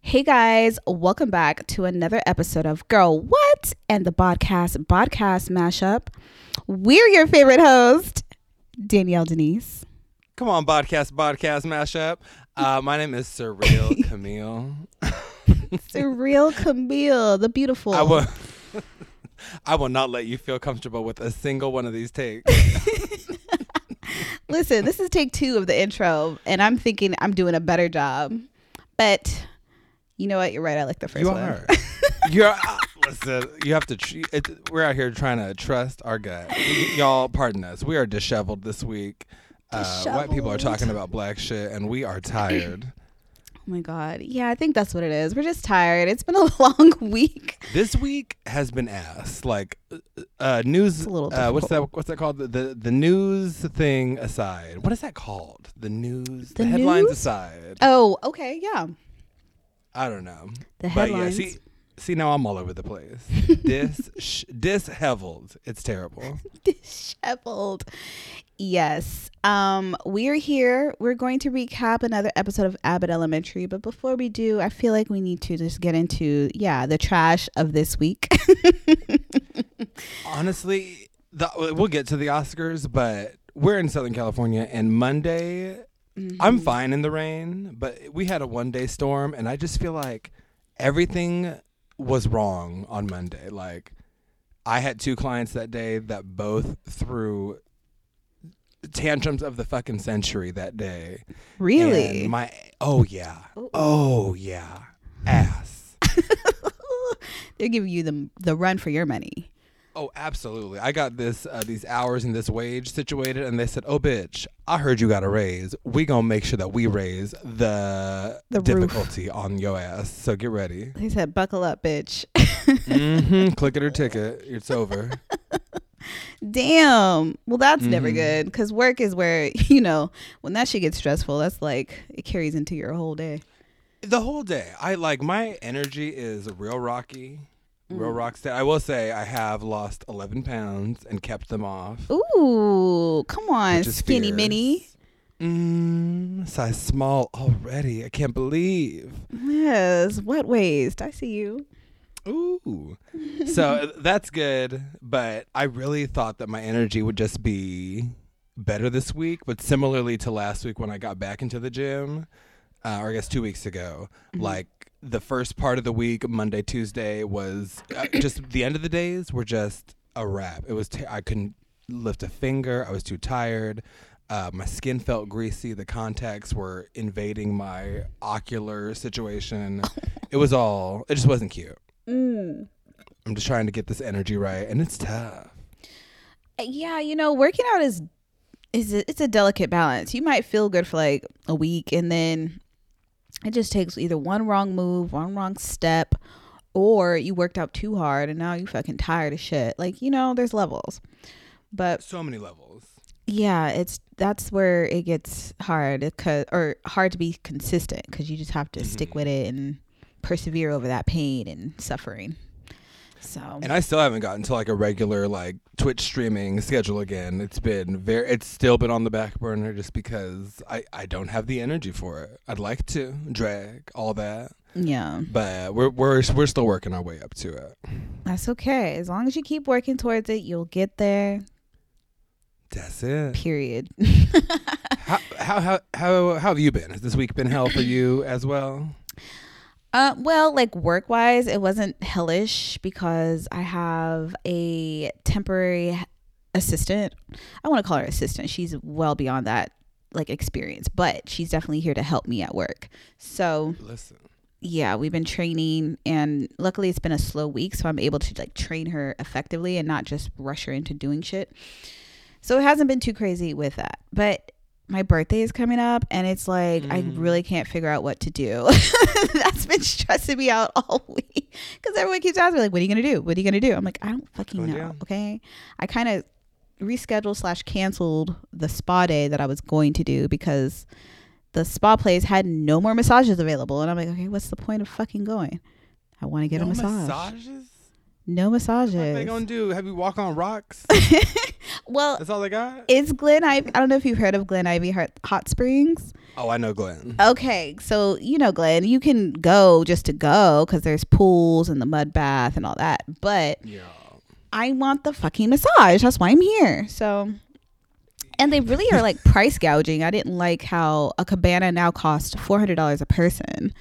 Hey guys, welcome back to another episode of Girl What and the podcast podcast mashup. We're your favorite host, Danielle Denise. Come on, podcast, podcast mashup. Uh, my name is Surreal Camille. Surreal Camille, the beautiful. I will, I will not let you feel comfortable with a single one of these takes. Listen, this is take two of the intro, and I'm thinking I'm doing a better job. But you know what? You're right. I like the first you one. are. You're. Listen, you have to. It, we're out here trying to trust our gut. Y- y'all, pardon us. We are disheveled this week. Uh, white people are talking about black shit, and we are tired. Oh my god. Yeah, I think that's what it is. We're just tired. It's been a long week. this week has been ass. Like, uh, uh, news. It's a little uh, what's that? What's that called? The, the the news thing aside. What is that called? The news. The headlines news? aside. Oh, okay. Yeah. I don't know. The But yeah, headlines. see, see now I'm all over the place. Dis sh- disheveled. It's terrible. disheveled. Yes. Um, we're here. We're going to recap another episode of Abbott Elementary, but before we do, I feel like we need to just get into yeah, the trash of this week. Honestly, the, we'll get to the Oscars, but we're in Southern California, and Monday, I'm fine in the rain, but we had a one day storm, and I just feel like everything was wrong on Monday. Like, I had two clients that day that both threw tantrums of the fucking century that day. really? And my oh yeah. Oh yeah. Ass. They're giving you the the run for your money. Oh, absolutely. I got this uh, these hours and this wage situated and they said, "Oh bitch, I heard you got a raise. We to make sure that we raise the, The roof. difficulty on your ass. So get ready." They said, "Buckle up, bitch." mhm. Click it or ticket. It's over. Damn. Well, that's never Mhm. good because work is where you know when that shit gets stressful. That's like it carries into your whole day. the whole day. I like my energy is real rocky. Real rock steady. I will say I have lost 11 pounds and kept them off. Ooh, come on, which is skinny fierce. mini. Mm, size small already. I can't believe. Yes, wet waist. I see you. Ooh. so that's good, but I really thought that my energy would just be better this week, but similarly to last week when I got back into the gym, uh, or I guess two weeks ago, like the first part of the week, Monday, Tuesday, was uh, just the end of the days were just a wrap. It was, t- I couldn't lift a finger. I was too tired. Uh, my skin felt greasy. The contacts were invading my ocular situation. it was all, it just wasn't cute. Mm. I'm just trying to get this energy right, and it's tough. Yeah, you know, working out is is a, it's a delicate balance. You might feel good for like a week, and then it just takes either one wrong move, one wrong step, or you worked out too hard, and now you fucking tired of shit. Like you know, there's levels, but So many levels. yeah, it's that's where it gets hard, cause or hard to be consistent because you just have to stick with mm-hmm. it and persevere over that pain and suffering. So And I still haven't gotten to like a regular like Twitch streaming schedule again. It's been very it's still been on the back burner just because I I don't have the energy for it. I'd like to drag all that, yeah. but we're we're we're still working our way up to it. That's okay. As long as you keep working towards it, you'll get there. That's it. Period. How how how how, how have you been? Has this week been hell for you as well? Uh, well, like work wise, it wasn't hellish because I have a temporary assistant. I want to call her assistant. She's well beyond that like experience, but she's definitely here to help me at work. So Listen. yeah, we've been training and luckily it's been a slow week, so I'm able to like train her effectively and not just rush her into doing shit. So it hasn't been too crazy with that. But my birthday is coming up and it's like I Mm. really can't figure out what to do. That's been stressing me out all week because everyone keeps asking me like, "What are you gonna do? What are you gonna do?" I'm like, I don't fucking know. down. Okay, I kind of rescheduled slash canceled the spa day that I was going to do because the spa place had no more massages available. And I'm like, okay, what's the point of fucking going? I want to get no a massage. massages? No massages. What they gonna do? Have you walk on rocks? well, That's all they got? it's Glen Ivy. I don't know if you've heard of Glen Ivy Hot, Hot Springs. Oh, I know Glen. Okay, so you know, Glen. you can go just to go because there's pools and the mud bath and all that. But Yeah. I want the fucking massage. That's why I'm here. So, and they really are like price gouging. I didn't like how a cabana now costs four hundred dollars a person,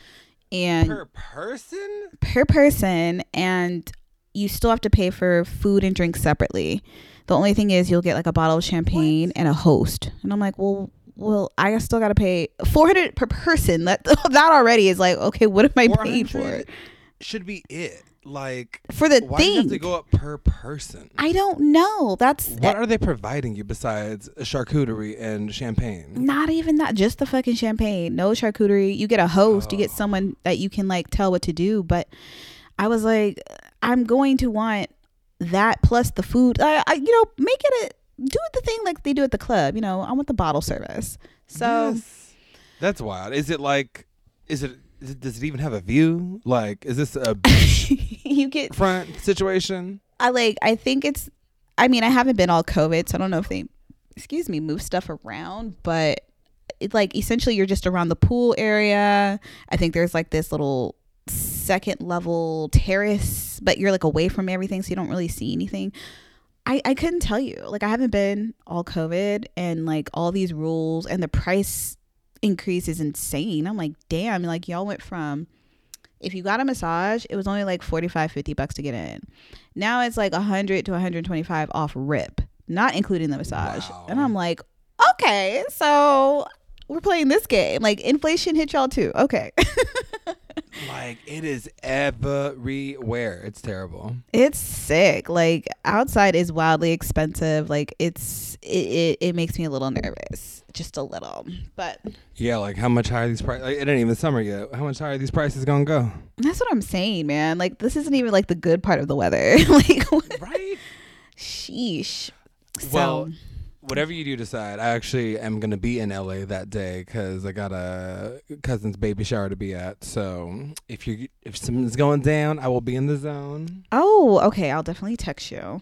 and Per person? per person, and you still have to pay for food and drinks separately. The only thing is you'll get like a bottle of champagne and a host. And I'm like, well, well, I still got to pay 400 per person. That that already is like, okay, what am I paying for? Should be it. Like, For the why do you have to go up per person? I don't know. That's uh What are they providing you besides charcuterie and champagne? not even that. Just the fucking champagne. No charcuterie. You get a host. You get Oh. someone that you can like tell what to do. But I was like, I'm going to want that plus the food. I, I you know, make it a do it the thing like they do at the club. You know, I want the bottle service. So Yes. that's wild. Is it like? Is it? Is it does it even have a view? Like, is this a you get. front situation? I like. I think it's. I mean, I haven't been all COVID, so I don't know if they, excuse me, move stuff around, but. It, like essentially you're just around the pool area i think there's like this little second level terrace but you're like away from everything so you don't really see anything. I i couldn't tell you. Like i haven't been all covid and like all these rules and the price increase is insane. I'm like damn like y'all went from if you got a massage it was only like 45 50 bucks to get in. Now it's like 100 to 125 off rip not including the massage. Wow. and i'm like okay so we're playing this game. Like inflation hit y'all too. Okay Like, it is everywhere. It's terrible. It's sick. Like outside is wildly expensive. Like it's it, it, it makes me a little nervous, just a little. But Yeah, like how much higher these prices? Like, it ain't even summer yet. How much higher these prices gonna go? that's what I'm saying, man. Like this isn't even like the good part of the weather. like Right. sheesh. So Well, whatever you do decide, I actually am gonna be in LA that day because I got a cousin's baby shower to be at. So if you if something's going down, I will be in the zone. oh, okay. I'll definitely text you,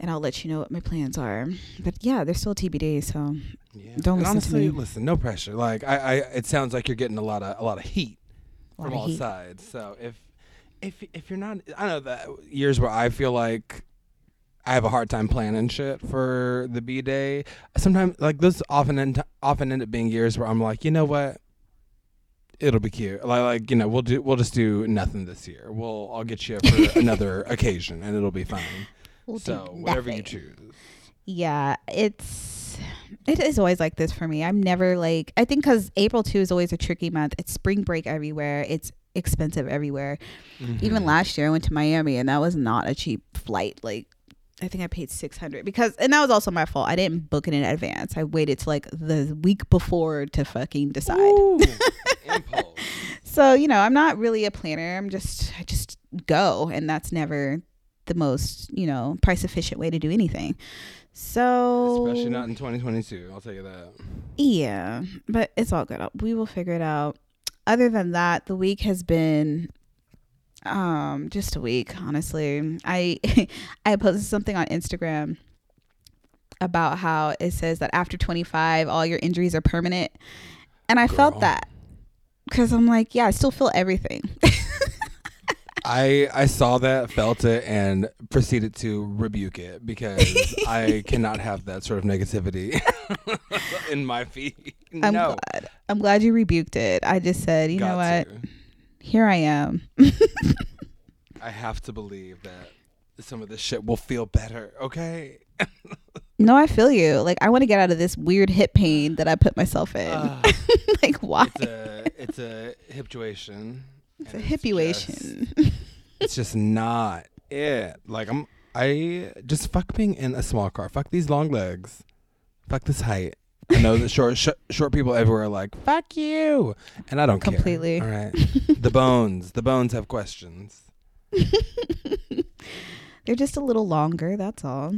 and I'll let you know what my plans are. But yeah, they're still TBD. So Yeah. Don't and listen to me. listen, no pressure. Like I, I, it sounds like you're getting a lot of a lot of heat lot from of all heat. sides. So if if if you're not, I know that years where I feel like I have a hard time planning shit for the B day. Sometimes like those often end often end up being years where I'm like, you know what. It'll be cute. Like, like you know, we'll do. We'll just do nothing this year. We'll. I'll get you for another occasion, and it'll be fine. We'll do so whatever you choose. yeah it's it is always like this for me i'm never like i think because april 2 is always a tricky month it's spring break everywhere it's expensive everywhere even Mhm. last year i went to miami and that was not a cheap flight like i think i paid 600 because and that was also my fault. I didn't book it in advance. I waited till like the week before to fucking decide. Ooh, so you know i'm not really a planner. I'm just i just go and that's never the most you know price efficient way to do anything. So Especially not in 2022. I'll tell you that. yeah but it's all good. We will figure it out. Other than that the week has been um just a week honestly. I i posted something on instagram about how it says that after 25 all your injuries are permanent. And i felt that because i'm like yeah i still feel everything. I I saw that, felt it, and proceeded to rebuke it because I cannot have that sort of negativity in my feed. i'm no, glad. I'm glad you rebuked it. I just said you know what? to. Here i am I have to believe that some of this shit will feel better. Okay. no i feel you like i want to get out of this weird hip pain that i put myself in Ah, like why it's a it's a hiptuation. it's a and hippuation just- It's just not it. Like I'm. I just fuck being in a small car. Fuck these long legs. Fuck this height. I know that short sh- short people everywhere are like fuck you, and I don't care. Completely. All right. the bones. The bones have questions. They're just a little longer, that's all.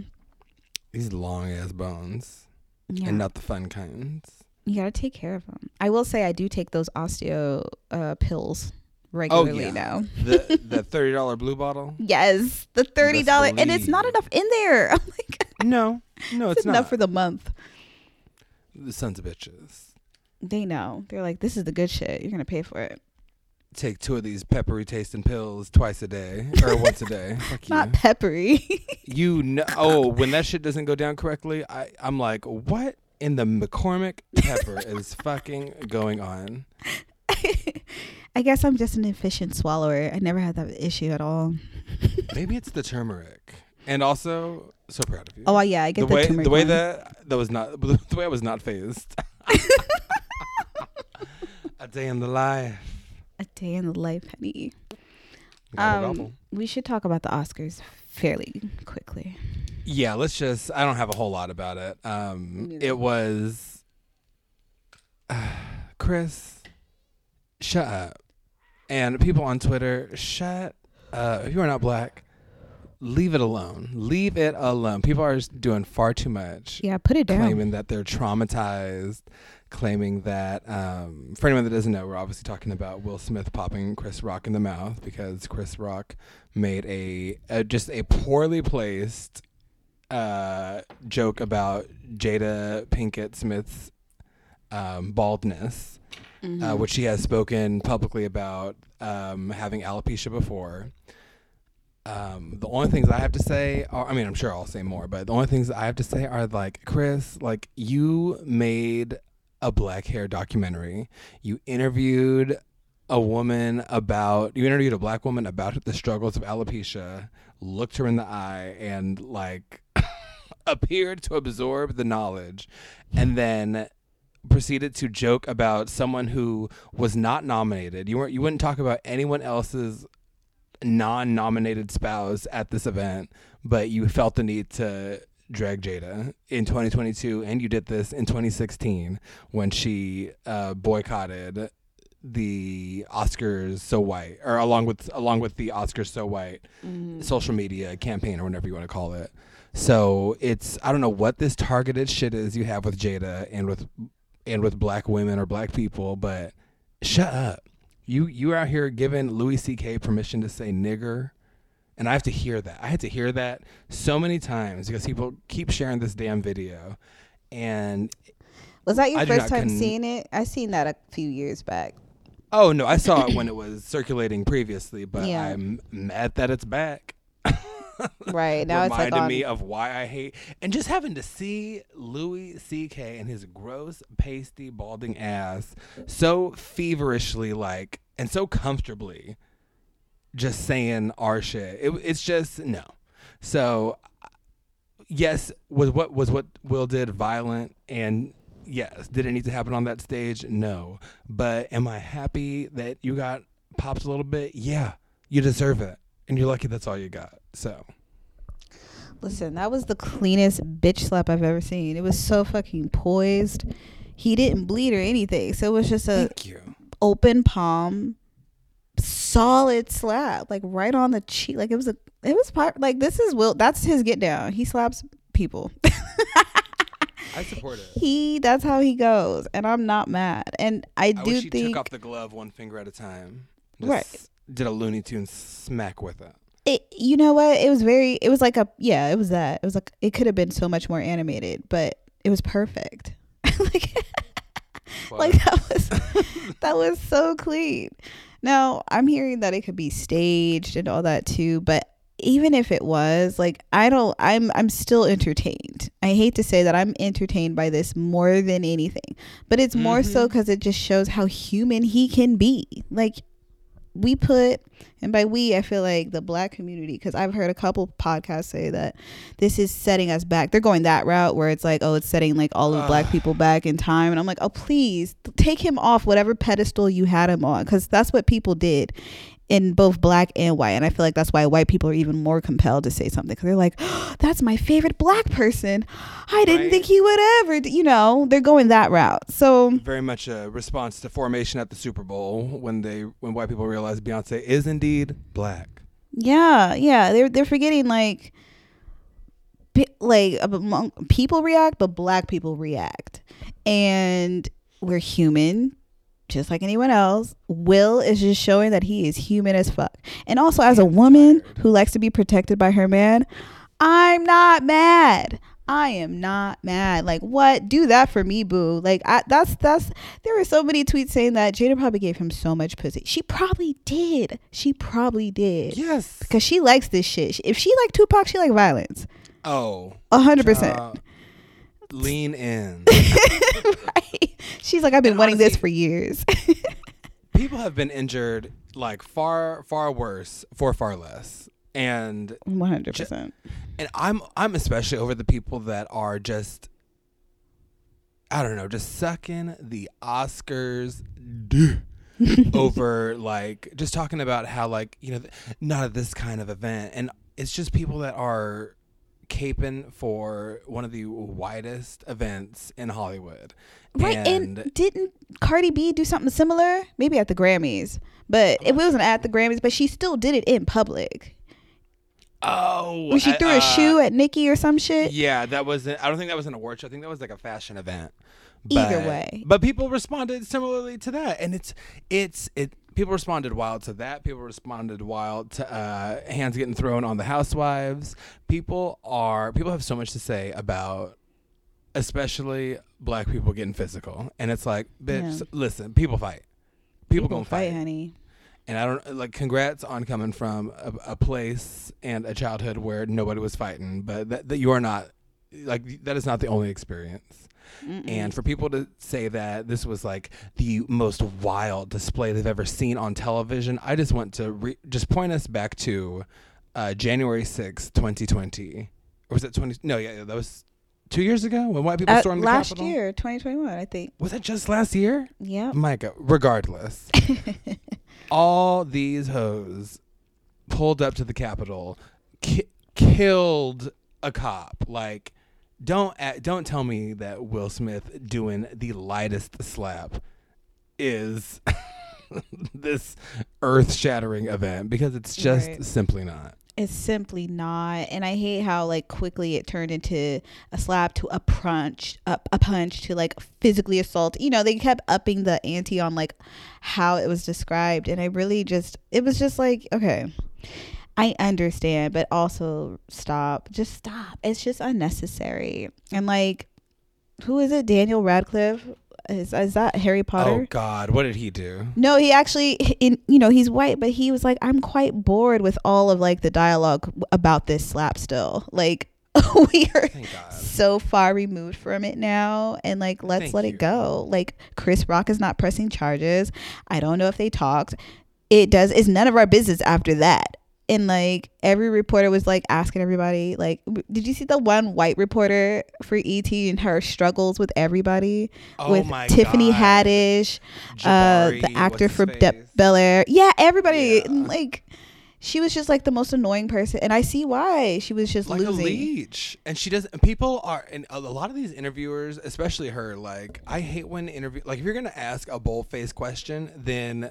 These long ass bones, Yeah. and not the fun kinds. you gotta take care of them. I will say I do take those osteo uh, pills regularly Oh, yeah. now. The the thirty dollar blue bottle. Yes, the thirty dollar, and it's not enough in there. I'm like, No, no, it's, it's, enough for the month. The sons of bitches. They know. They're like, this is the good shit. You're gonna pay for it. Take two of these peppery tasting pills twice a day or once a day. Fuck you. Not peppery. you know, oh, when that shit doesn't go down correctly, I I'm like, what in the McCormick pepper is fucking going on? I guess I'm just an efficient swallower. I never had that issue at all. Maybe it's the turmeric, and also so proud of you. Oh yeah, I get the the, way turmeric the way one. that that was not the way I was not phased. a day in the life. a day in the life, honey. Um, we should talk about the Oscars fairly quickly. Yeah, let's just. I don't have a whole lot about it. Um, it was Chris. Shut up, and people on Twitter, shut. up. if you are not black, leave it alone. Leave it alone. People are doing far too much. Yeah, put it down. claiming that they're traumatized, claiming that um, for anyone that doesn't know, we're obviously talking about Will Smith popping Chris Rock in the mouth because Chris Rock made a, a just a poorly placed uh, joke about Jada Pinkett Smith's um, baldness, Mm-hmm. uh, which she has spoken publicly about um, having alopecia before. Um, the only things I have to say are, I mean, I'm sure I'll say more, but the only things I have to say are like, Chris, like you made a black hair documentary. You interviewed a woman about, you interviewed a black woman about the struggles of alopecia, looked her in the eye, and like appeared to absorb the knowledge, and then proceeded to joke about someone who was not nominated. You weren't you wouldn't talk about anyone else's non-nominated spouse at this event, but you felt the need to drag Jada in 2022 and you did this in 2016 when she uh, boycotted the Oscars so white or along with along with the Oscars so white social media campaign or whatever you want to call it. So it's I don't know what this targeted shit is you have with Jada and with and with black women or black people, but shut up. You you out here giving Louis C.K. permission to say nigger, and I have to hear that. I had to hear that so many times because people keep sharing this damn video, and Was that your I first time con- seeing it? I seen that a few years back. oh no, I saw it when it was circulating previously, but Yeah. I'm mad that it's back. Right now, it's reminded like on. me of why I hate and just having to see Louis C.K. and his gross, pasty, balding ass so feverishly like and so comfortably just saying our shit. It, it's just no. So yes, was what was what Will did violent and yes, did it need to happen on that stage? No. But am I happy that you got popped a little bit? Yeah. You deserve it. And you're lucky that's all you got. So Listen, that was the cleanest bitch slap I've ever seen. It was so fucking poised. He didn't bleed or anything, so it was just a thank you. open palm, solid slap, like right on the cheek. Like it was a, it was part. Like this is Will. That's his get down. He slaps people. I support it. he. That's how he goes, and I'm not mad. And I I do wish he think took off the glove one finger at a time. Just Right. Did a Looney Tune smack with it. it. You know what? It was very. It was like a. Yeah, it was that. It was like it could have been so much more animated, but it was perfect. like. like that was that was so clean now i'm hearing that it could be staged and all that too but even if it was like i don't i'm i'm still entertained i hate to say that i'm entertained by this more than anything but it's more so mm-hmm. because it just shows how human he can be like we put and by we i feel like the black community because i've heard a couple podcasts say that this is setting us back. They're going that route where it's like oh it's setting like all of black people back in time. And i'm like oh please take him off whatever pedestal you had him on because that's what people did in both black and white and i feel like that's why white people are even more compelled to say something because they're like oh, that's my favorite black person i didn't Right. think he would ever you know they're going that route so Very much a response to formation at the Super Bowl when they when white people realize Beyonce is indeed black. Yeah, yeah. They're they're forgetting like like among people react, but black people react, and we're human. Just like anyone else, Will is just showing that he is human as fuck. And also, as a woman who likes to be protected by her man, I'm not mad. I am not mad. Like what? Do that for me, boo. Like I, that's that's. There were so many tweets saying that Jada probably gave him so much pussy. She probably did. She probably did. Yes. Because she likes this shit. If she like Tupac, she like violence. Oh. A hundred percent. Lean in. Right. She's like, I've been And wanting this for years. People have been injured like far, far worse for far less. And One hundred percent. and I'm I'm especially over the people that are just I don't know, just sucking the Oscars over like just talking about how like you know th- not at this kind of event and it's just people that are caping for one of the widest events in Hollywood. Right. And, didn't Cardi B do something similar? Maybe at the Grammys, but it wasn't at the Grammys. But she still did it in public. oh, When she I- threw uh, a shoe at Nicki or some shit. Yeah, that wasn't. I don't think that was an award show. I think that was like a fashion event. Either way. but people responded similarly to that, and it's it's it. People responded wild to that. People responded wild to uh, hands getting thrown on the housewives. People are people have so much to say about, especially black people getting physical, and it's like, bitch, Yeah. listen, people fight. People, People gonna fight, fight, honey. and I don't like. Congrats on coming from a, a place and a childhood where nobody was fighting, but that, that you are not like that is not the only experience. And for people to say that this was like the most wild display they've ever seen on television, I just want to re- just point us back to uh, January sixth, 2020. Or was it 20? No, yeah, that was two years ago when white people Uh, stormed the Capitol. last Capitol. year, 2021, I think. Was that just last year? Yeah. Micah, regardless, all these hoes pulled up to the Capitol, ki- killed a cop. Like, don't uh, don't tell me that Will Smith doing the lightest slap is this earth-shattering event because it's just Right. simply not. It's simply not, and I hate how like quickly it turned into a slap to a punch, a, a punch to like physically assault. You know, they kept upping the ante on like how it was described, and I really just it was just like okay, I understand, but also stop, just stop. It's just unnecessary, and like who is it? Daniel Radcliffe is is that Harry Potter? Oh God, what did he do? No, he actually, in you know, he's white, but he was like, I'm quite bored with all of like the dialogue about this slap. Still, like we are so far removed from it now, and like let's Thank let you. it go. Like Chris Rock is not pressing charges. I don't know if they talked. It does. It's none of our business after that. And like every reporter was like asking everybody, like, did you see the one white reporter for ET and her struggles with everybody? Oh with my Tiffany God. Haddish, uh, the actor for De- Bel Air. Yeah, everybody. Yeah. Like, she was just like the most annoying person, and I see why she was just like a losing. leech and she doesn't people are and a lot of these interviewers especially her like i hate when interview like if you're gonna ask a bold-faced question then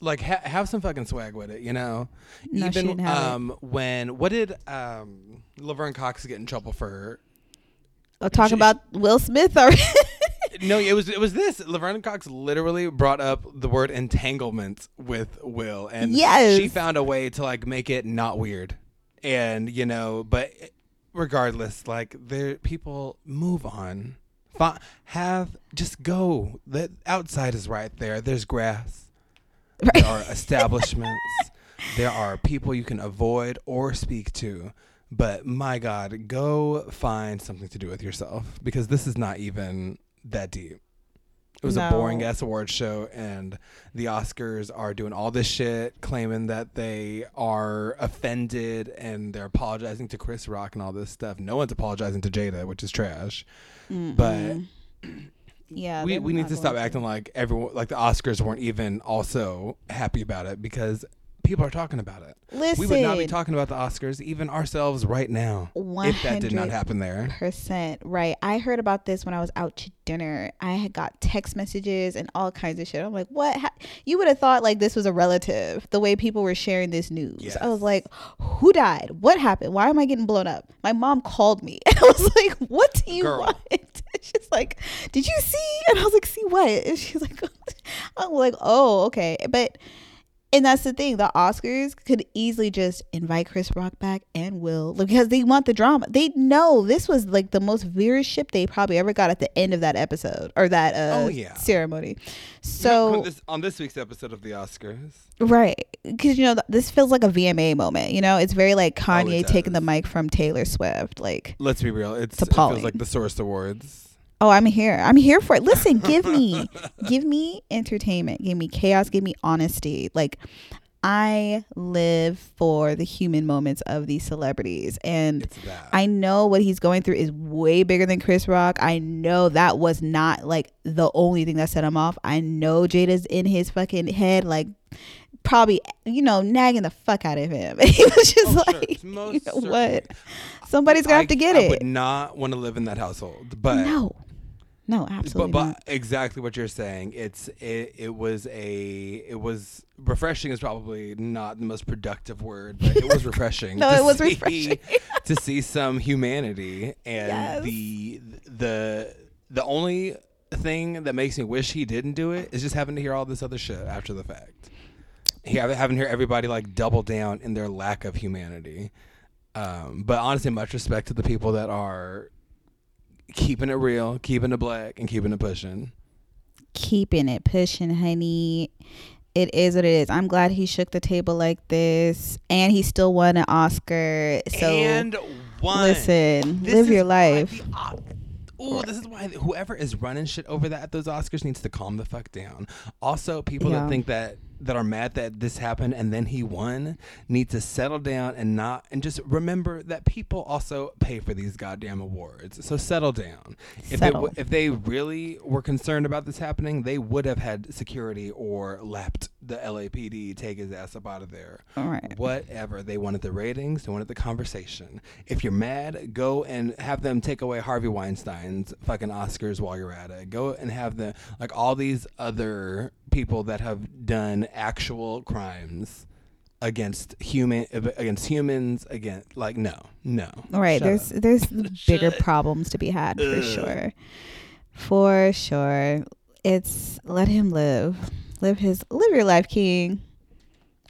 like ha- have some fucking swag with it you know? No, even didn't have it. um when what did um laverne cox get in trouble for I'll talk She- about Will Smith already. no it was it was this. Laverne cox literally brought up the word entanglement with will and Yes. she found a way to like make it not weird. And you know but regardless like there people move on. Have just go. The outside is right there. There's grass there are establishments. There are people you can avoid or speak to. But my god go find something to do with yourself because this is not even that deep. It was a boring No. ass award show and the oscars are doing all this shit claiming that they are offended and they're apologizing to chris rock and all this stuff. No one's apologizing to jada which is trash. But yeah, we, we need to stop acting like everyone like the Oscars weren't even also happy about it because people are talking about it. Listen, We would not be talking about the Oscars, even ourselves, right now, if that did not happen there. percent right. I heard about this when I was out to dinner. I had got text messages and all kinds of shit. I'm like, what? Ha- you would have thought like this was a relative. The way people were sharing this news, I was like, who died? What happened? Why am I getting blown up? My mom called me, and I was like, what do you Girl. want? She's like, did you see? And I was like, see what? And she's like, I'm like, oh, okay, but. And that's the thing. The Oscars could easily just invite Chris Rock back and Will because they want the drama. They know this was like the most viewership they probably ever got at the end of that episode or that uh, Oh, yeah. ceremony. So this, on this week's episode of the Oscars, right, because you know this feels like a VMA moment. You know, it's very like Kanye Oh, taking the mic from Taylor Swift. Like, let's be real, it's, It's it feels like the Source Awards. Oh, I'm here. I'm here for it. Listen, give me, give me entertainment. Give me chaos. Give me honesty. Like. I live for the human moments of these celebrities. And I know what he's going through is way bigger than Chris Rock. I know that was not like the only thing that set him off. I know Jada's in his fucking head, like probably, you know, nagging the fuck out of him. he was oh, just Oh, sure. like, Most you know what? Somebody's gonna I- have to get I it. would not want to live in that household, but no, no, absolutely but, but not. exactly what you're saying. It's it, it was a it was refreshing is probably not the most productive word, but it was refreshing. No, to it was see- refreshing. to see some humanity and Yes. the the the only thing that makes me wish he didn't do it is just having to hear all this other shit after the fact. He, having to hear everybody like double down in their lack of humanity. Um, but honestly, much respect to the people that are keeping it real, keeping it black, and keeping it pushing. Keeping it pushing, honey. It is what it is. I'm glad he shook the table like this, and he still won an Oscar. So and one. listen, This live your life. Ooh, this is why whoever is running shit over that at those Oscars needs to calm the fuck down. Also, people Yeah. that think that that are mad that this happened and then he won need to settle down and not and just remember that people also pay for these goddamn awards. So settle down. If they w- if they really were concerned about this happening, they would have had security or lapped the LAPD, take his ass up out of there. All right. Whatever. They wanted the ratings, they wanted the conversation. If you're mad, go and have them take away Harvey Weinstein's fucking Oscars while you're at it. Go and have the like all these other people that have done actual crimes against human against humans against like no no All right, there's up. there's bigger problems to be had for Ugh. sure. For sure. It's let him live. Live his live your life, King.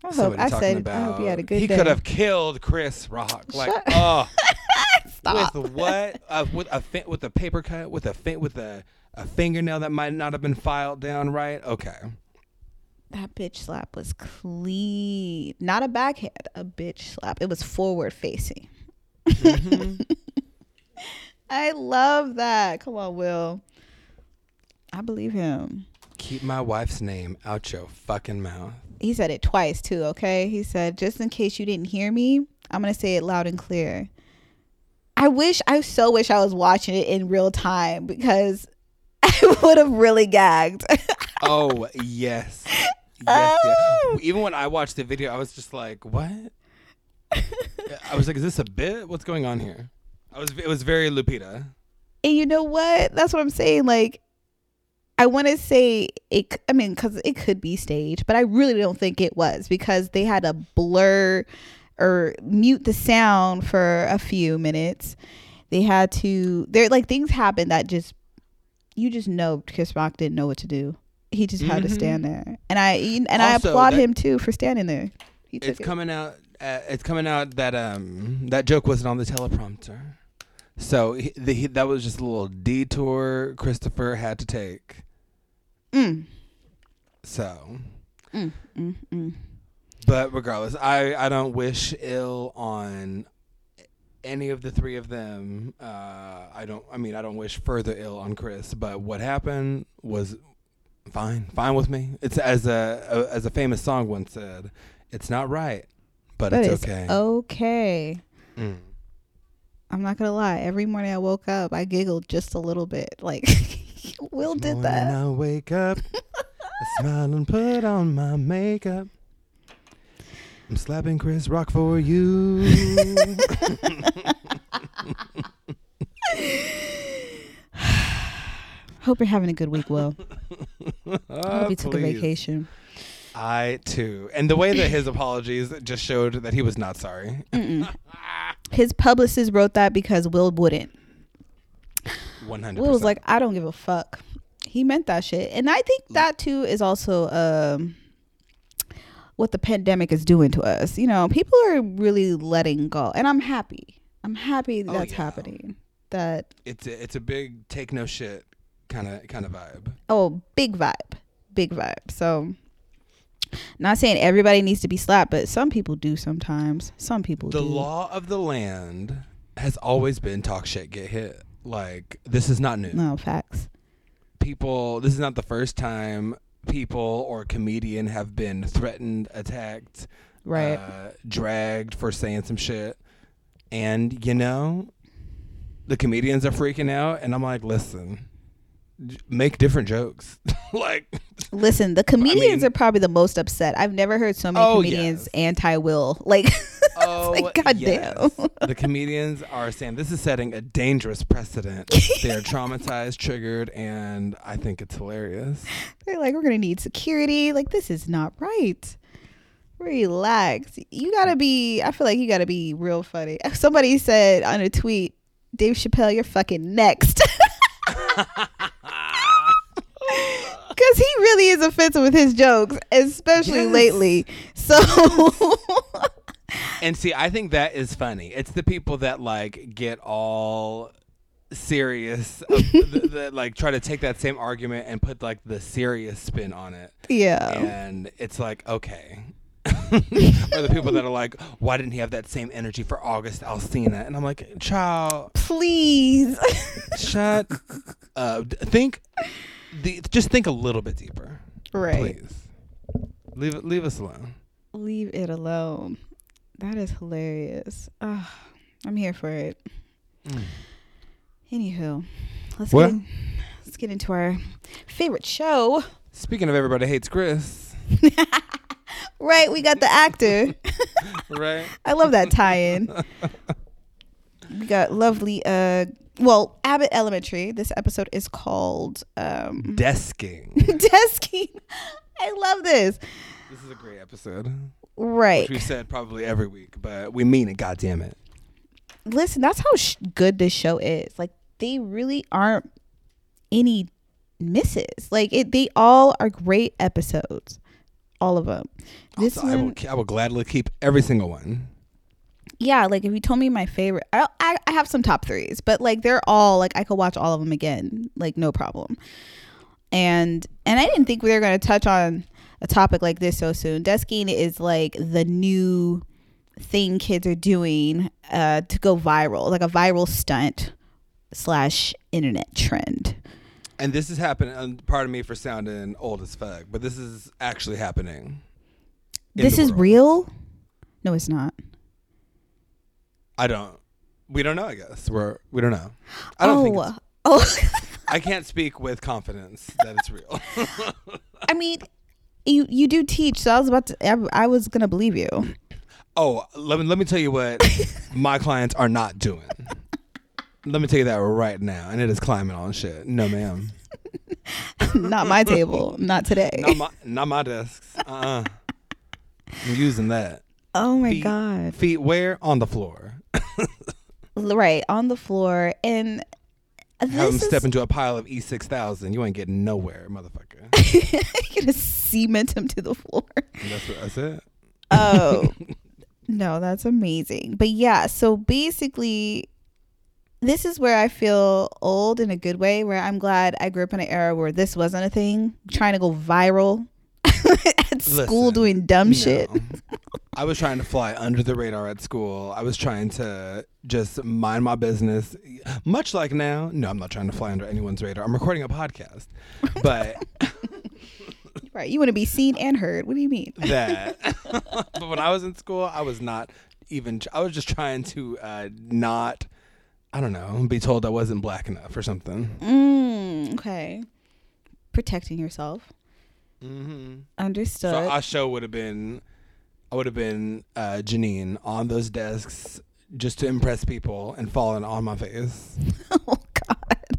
I hope Somebody I talking said about I hope you had a good he day. could have killed Chris Rock like Shut- oh Stop. with what uh, with a with a paper cut with a fi- with a a fingernail that might not have been filed down right okay that bitch slap was clean. Not a backhand, a bitch slap. It was forward facing. Mm-hmm. I love that. Come on, Will. I believe him. keep my wife's name out your fucking mouth He said it twice too, okay? He said, just in case you didn't hear me, I'm gonna say it loud and clear. I wish I so wish I was watching it in real time because I would have really gagged. oh yes yes, Oh. yes. even when I watched the video I was just like what I was like is this a bit what's going on here I was it was very Lupita And you know what? That's what I'm saying. Like, I want to say it. I mean, because it could be staged, but I really don't think it was because they had to blur or mute the sound for a few minutes. They had to. There, like things happened that just you just know Chris Rock didn't know what to do. He just had to Mhm. stand there, and I and I Also, applaud that- him too for standing there. He took it's it. coming out uh, it's coming out that um that joke wasn't on the teleprompter so he, the, he, that was just a little detour christopher had to take Mm, so mm, mm, mm. but regardless i i don't wish ill on any of the three of them uh i don't i mean i don't wish further ill on chris but what happened was fine fine with me it's as a, a as a famous song once said it's not right but, But it's, it's okay okay. Mm. I'm not gonna lie. Every morning I woke up, I giggled just a little bit. Like Will did Morning that. I wake up, I smile and put on my makeup. I'm slapping Chris Rock for you. Hope you're having a good week, Will. I hope you took a please. vacation. I too. And the way that his apologies just showed that he was not sorry. His publicist wrote that because Will wouldn't. 100%. Will was like, I don't give a fuck. He meant that shit. And I think that too is also um what the pandemic is doing to us. You know, people are really letting go. And I'm happy. I'm happy Oh, that's yeah. happening. That it's a, it's a big take no shit kind of kind of vibe. oh, big vibe. Big vibe. So not saying everybody needs to be slapped, but some people do sometimes. Some people The do. law of the land has always been talk shit, get hit. Like this is not new. no facts. People, this is not the first time people or comedian have been threatened, attacked, Right. uh, dragged for saying some shit. And you know, the comedians are freaking out, and I'm like, listen, make different jokes. like, Listen, the comedians mean- are probably the most upset. I've never heard so many Oh, comedians yes. anti Will. Like, oh, like, goddamn. yes. the comedians are saying this is setting a dangerous precedent. They're traumatized, triggered, and I think it's hilarious. they're like, we're gonna need security. Like, this is not right. Relax. You gotta be. I feel like you gotta be real funny. Somebody said on a tweet, Dave Chappelle, you're fucking next. Because he really is offensive with his jokes, especially Yes. lately. So, And see, I think that is funny. It's the people that like get all serious, that like try to take that same argument and put like the serious spin on it. yeah. And it's like, okay. or the people that are like, why didn't he have that same energy for August Alsina? And I'm like, child, Please. shut up. Think, the, just think a little bit deeper, right. please. Leave it, leave us alone. Leave it alone. That is hilarious. Ugh, I'm here for it. Mm. Anywho, let's get in, let's get into our favorite show. Speaking of everybody hates Chris, Right, we got the actor. right? I love that tie-in. we got lovely. Uh, well, Abbott Elementary. This episode is called um, Desking. Desking. I love this. This is a great episode, Right. which we've said probably every week, but we mean it. God damn it! listen, that's how sh- good this show is. Like they really aren't any misses. Like it, they all are great episodes, all of them. This Also, I will, one, I will gladly keep every single one. Yeah. Like if you told me my favorite, I, I I have some top threes, but like they're all like I could watch all of them again, like no problem. And and I didn't think we were going to touch on a topic like this so soon. Desking is like the new thing kids are doing uh, to go viral, like a viral stunt slash internet trend. And this is happening. And pardon me for sounding old as fuck, but this is actually happening. this is world. real? No, it's not. I don't. We don't know. I guess we're. We don't know. I don't oh, think. It's, oh. I can't speak with confidence that it's real. I mean, you you do teach, so I was about to. I, I was gonna believe you. oh, let me let me tell you what my clients are not doing. Let me tell you that right now, and it is climbing on shit. No, ma'am. not my table. Not today. Not my not my desks. Uh. uh I'm using that. oh my feet, god! Feet where on the floor. Right on the floor, and Have them step is into a pile of E six thousand. You ain't getting nowhere, motherfucker. gonna cement him to the floor. That's what that's it. Oh no, that's amazing. But yeah, so basically, this is where I feel old in a good way. Where I'm glad I grew up in an era where this wasn't a thing. Trying to go viral at school Listen, doing dumb shit. I was trying to fly under the radar at school. I was trying to just mind my business. Much like now, no, I'm not trying to fly under anyone's radar. I'm recording a podcast. But Right? You want to be seen and heard. What do you mean? that but when I was in school, I was not even I was just trying to uh not I don't know, be told I wasn't black enough or something. Mm, okay. Protecting yourself. Mhm. Understood. So our show would have been I would have been uh, Janine on those desks just to impress people and fallen on my face. oh God.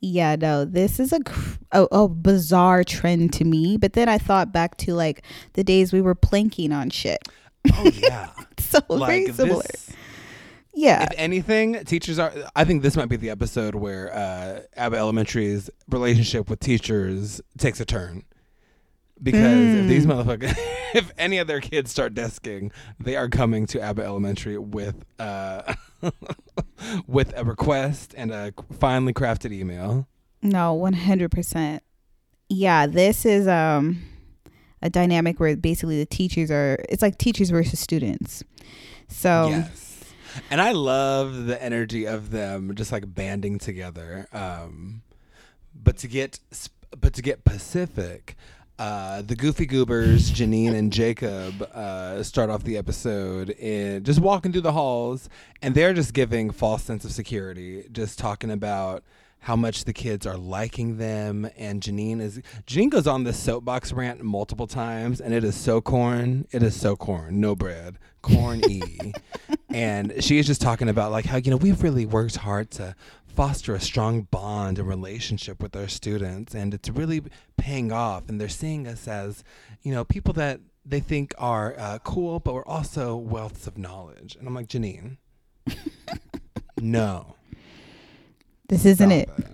yeah, no, this is a, cr- a a bizarre trend to me. But then I thought back to like the days we were planking on shit. Oh yeah, So very similar. this. Yeah. If anything, teachers are. I think this might be the episode where uh, Abbott Elementary's relationship with teachers takes a turn. Because if these motherfuckers, if any of their kids start desking, they are coming to Abbott Elementary with uh, with a request and a finely crafted email. No, one hundred percent. Yeah, this is um a dynamic where basically the teachers are. It's like teachers versus students. So Yes. And I love the energy of them just like banding together. Um, but to get but to get Pacific, uh, the Goofy Goobers, Janine and Jacob, uh, start off the episode in just walking through the halls, and they're just giving false sense of security, just talking about how much the kids are liking them and Janine is Janine goes on this soapbox rant multiple times and it is so corn it is so corn no bread corn e and she is just talking about like how you know we've really worked hard to foster a strong bond and relationship with our students and it's really paying off and they're seeing us as you know people that they think are uh, cool but we're also wealths of knowledge and i'm like janine no this isn't stop it.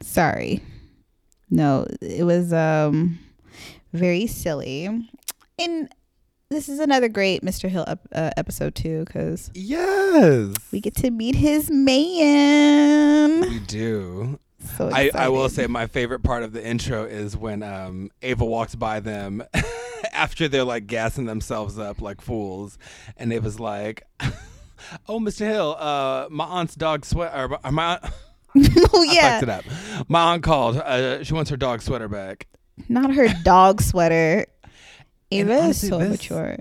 Sorry. No, it was um very silly. And this is another great Mr. Hill ep- uh, episode too cuz yes we get to meet his man. we do So I, I will say my favorite part of the intro is when um, Ava walks by them after they're like gassing themselves up like fools, and it was like, "Oh, Mr. Hill, uh, my aunt's dog sweat or my- my aunt, oh I yeah. fucked it up. My aunt called. Uh, she wants her dog sweater back. Not her dog sweater. Ava is so this- mature.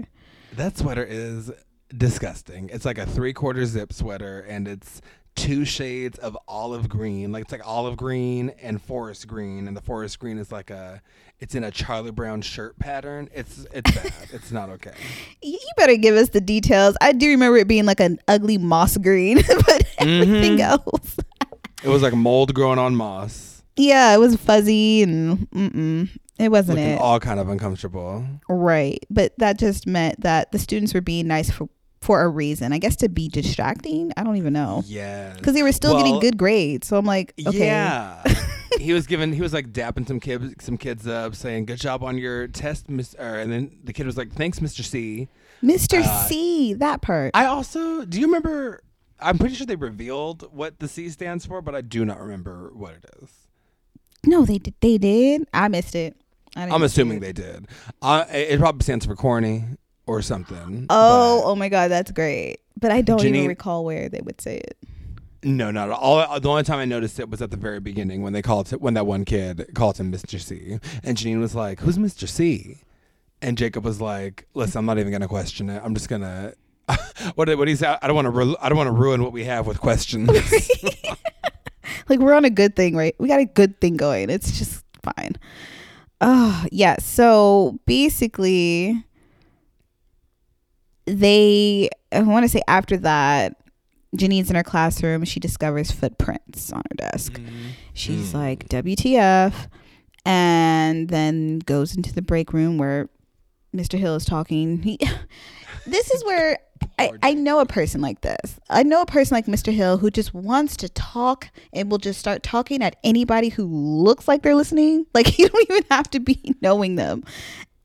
That sweater is disgusting. It's like a three quarter zip sweater, and it's two shades of olive green. Like it's like olive green and forest green, and the forest green is like a. It's in a Charlie Brown shirt pattern. It's it's bad. it's not okay. You better give us the details. I do remember it being like an ugly moss green, but everything mm-hmm. else. It was like mold growing on moss, Yeah, it was fuzzy and mm-mm. It wasn't it. all kind of uncomfortable. right. But that just meant that the students were being nice for for a reason. I guess to be distracting. I don't even know. Yeah. Because they were still getting good grades. So I'm like, okay. Yeah. he was giving he was like dapping some kids some kids up saying good job on your test miss and then the kid was like thanks mr c Mr. Uh, C, that part. I also do you remember? I'm pretty sure they revealed what the C stands for, but I do not remember what it is. no, they did. They did. I missed it. I'm assuming they did. Uh, it probably stands for corny or something. Oh, oh my God, that's great. But I don't Janine- even recall where they would say it. no, not at all. All- The only time I noticed it was at the very beginning when they called it, when that one kid called him Mr. C, and Janine was like, "Who's Mr. C?" And Jacob was like, "Listen, I'm not even gonna question it. I'm just gonna." what did what he say? I don't want to. Ru- I don't want to ruin what we have with questions. like we're on a good thing, right? We got a good thing going. It's just fine. Oh, yeah. So basically they I want to say after that Janine's in her classroom, she discovers footprints on her desk. She's Mm. like, WTF and then goes into the break room where Mr. Hill is talking. He this is where I, I know a person like this. I know a person like Mr. Hill who just wants to talk and will just start talking at anybody who looks like they're listening. Like you don't even have to be knowing them.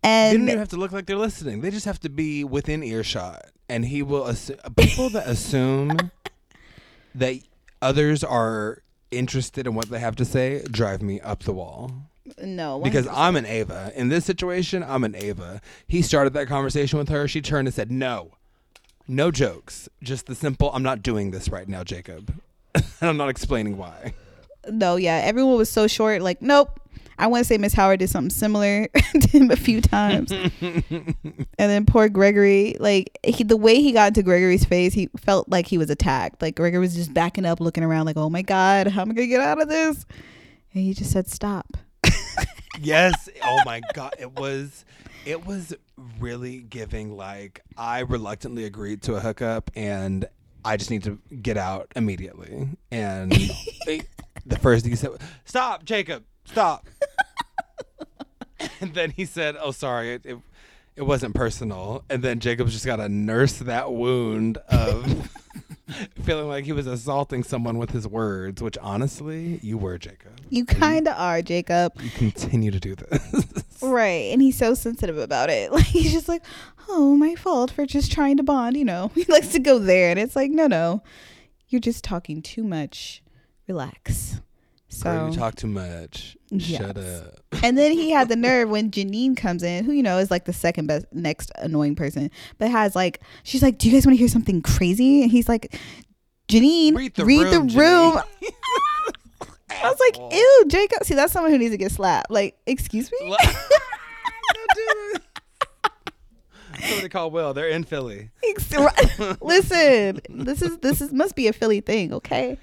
They And don't even have to look like they're listening. They just have to be within earshot, and he will. Assu- people that assume that others are interested in what they have to say drive me up the wall. No, Because I'm an Ava. In this situation, I'm an Ava. He started that conversation with her. She turned and said, "No, no jokes. Just the simple. I'm not doing this right now, Jacob, and I'm not explaining why." no, yeah, everyone was so short. Like, nope. I want to say Miss Howard did something similar to him a few times, and then poor Gregory, like he, the way he got into Gregory's face, he felt like he was attacked. Like Gregory was just backing up, looking around, like, "Oh my God, how am I gonna get out of this?" And he just said, "Stop." Yes. Oh my god, it was it was really giving like I reluctantly agreed to a hookup and I just need to get out immediately. And they- the first thing he said, "Stop, Jacob, stop." and then he said, "Oh, sorry, it, it it wasn't personal." And then Jacob's just got to nurse that wound of feeling like he was assaulting someone with his words, which honestly, you were, Jacob. You kind of are, Jacob. You continue to do this. Right. And he's so sensitive about it. Like, he's just like, oh, my fault for just trying to bond. You know, he likes to go there. And it's like, no, no, you're just talking too much. Relax. So, Girl, you talk too much. Shut up. and then he had the nerve when Janine comes in, who, you know, is like the second best, next annoying person, but has like, she's like, do you guys want to hear something crazy? And he's like, Janine, Read the read room, the room. I was like, ew, Jacob. See, that's someone who needs to get slapped. Like, excuse me? Don't do it. Somebody call Will. They're in Philly. Listen, this is this is must be a Philly thing, okay?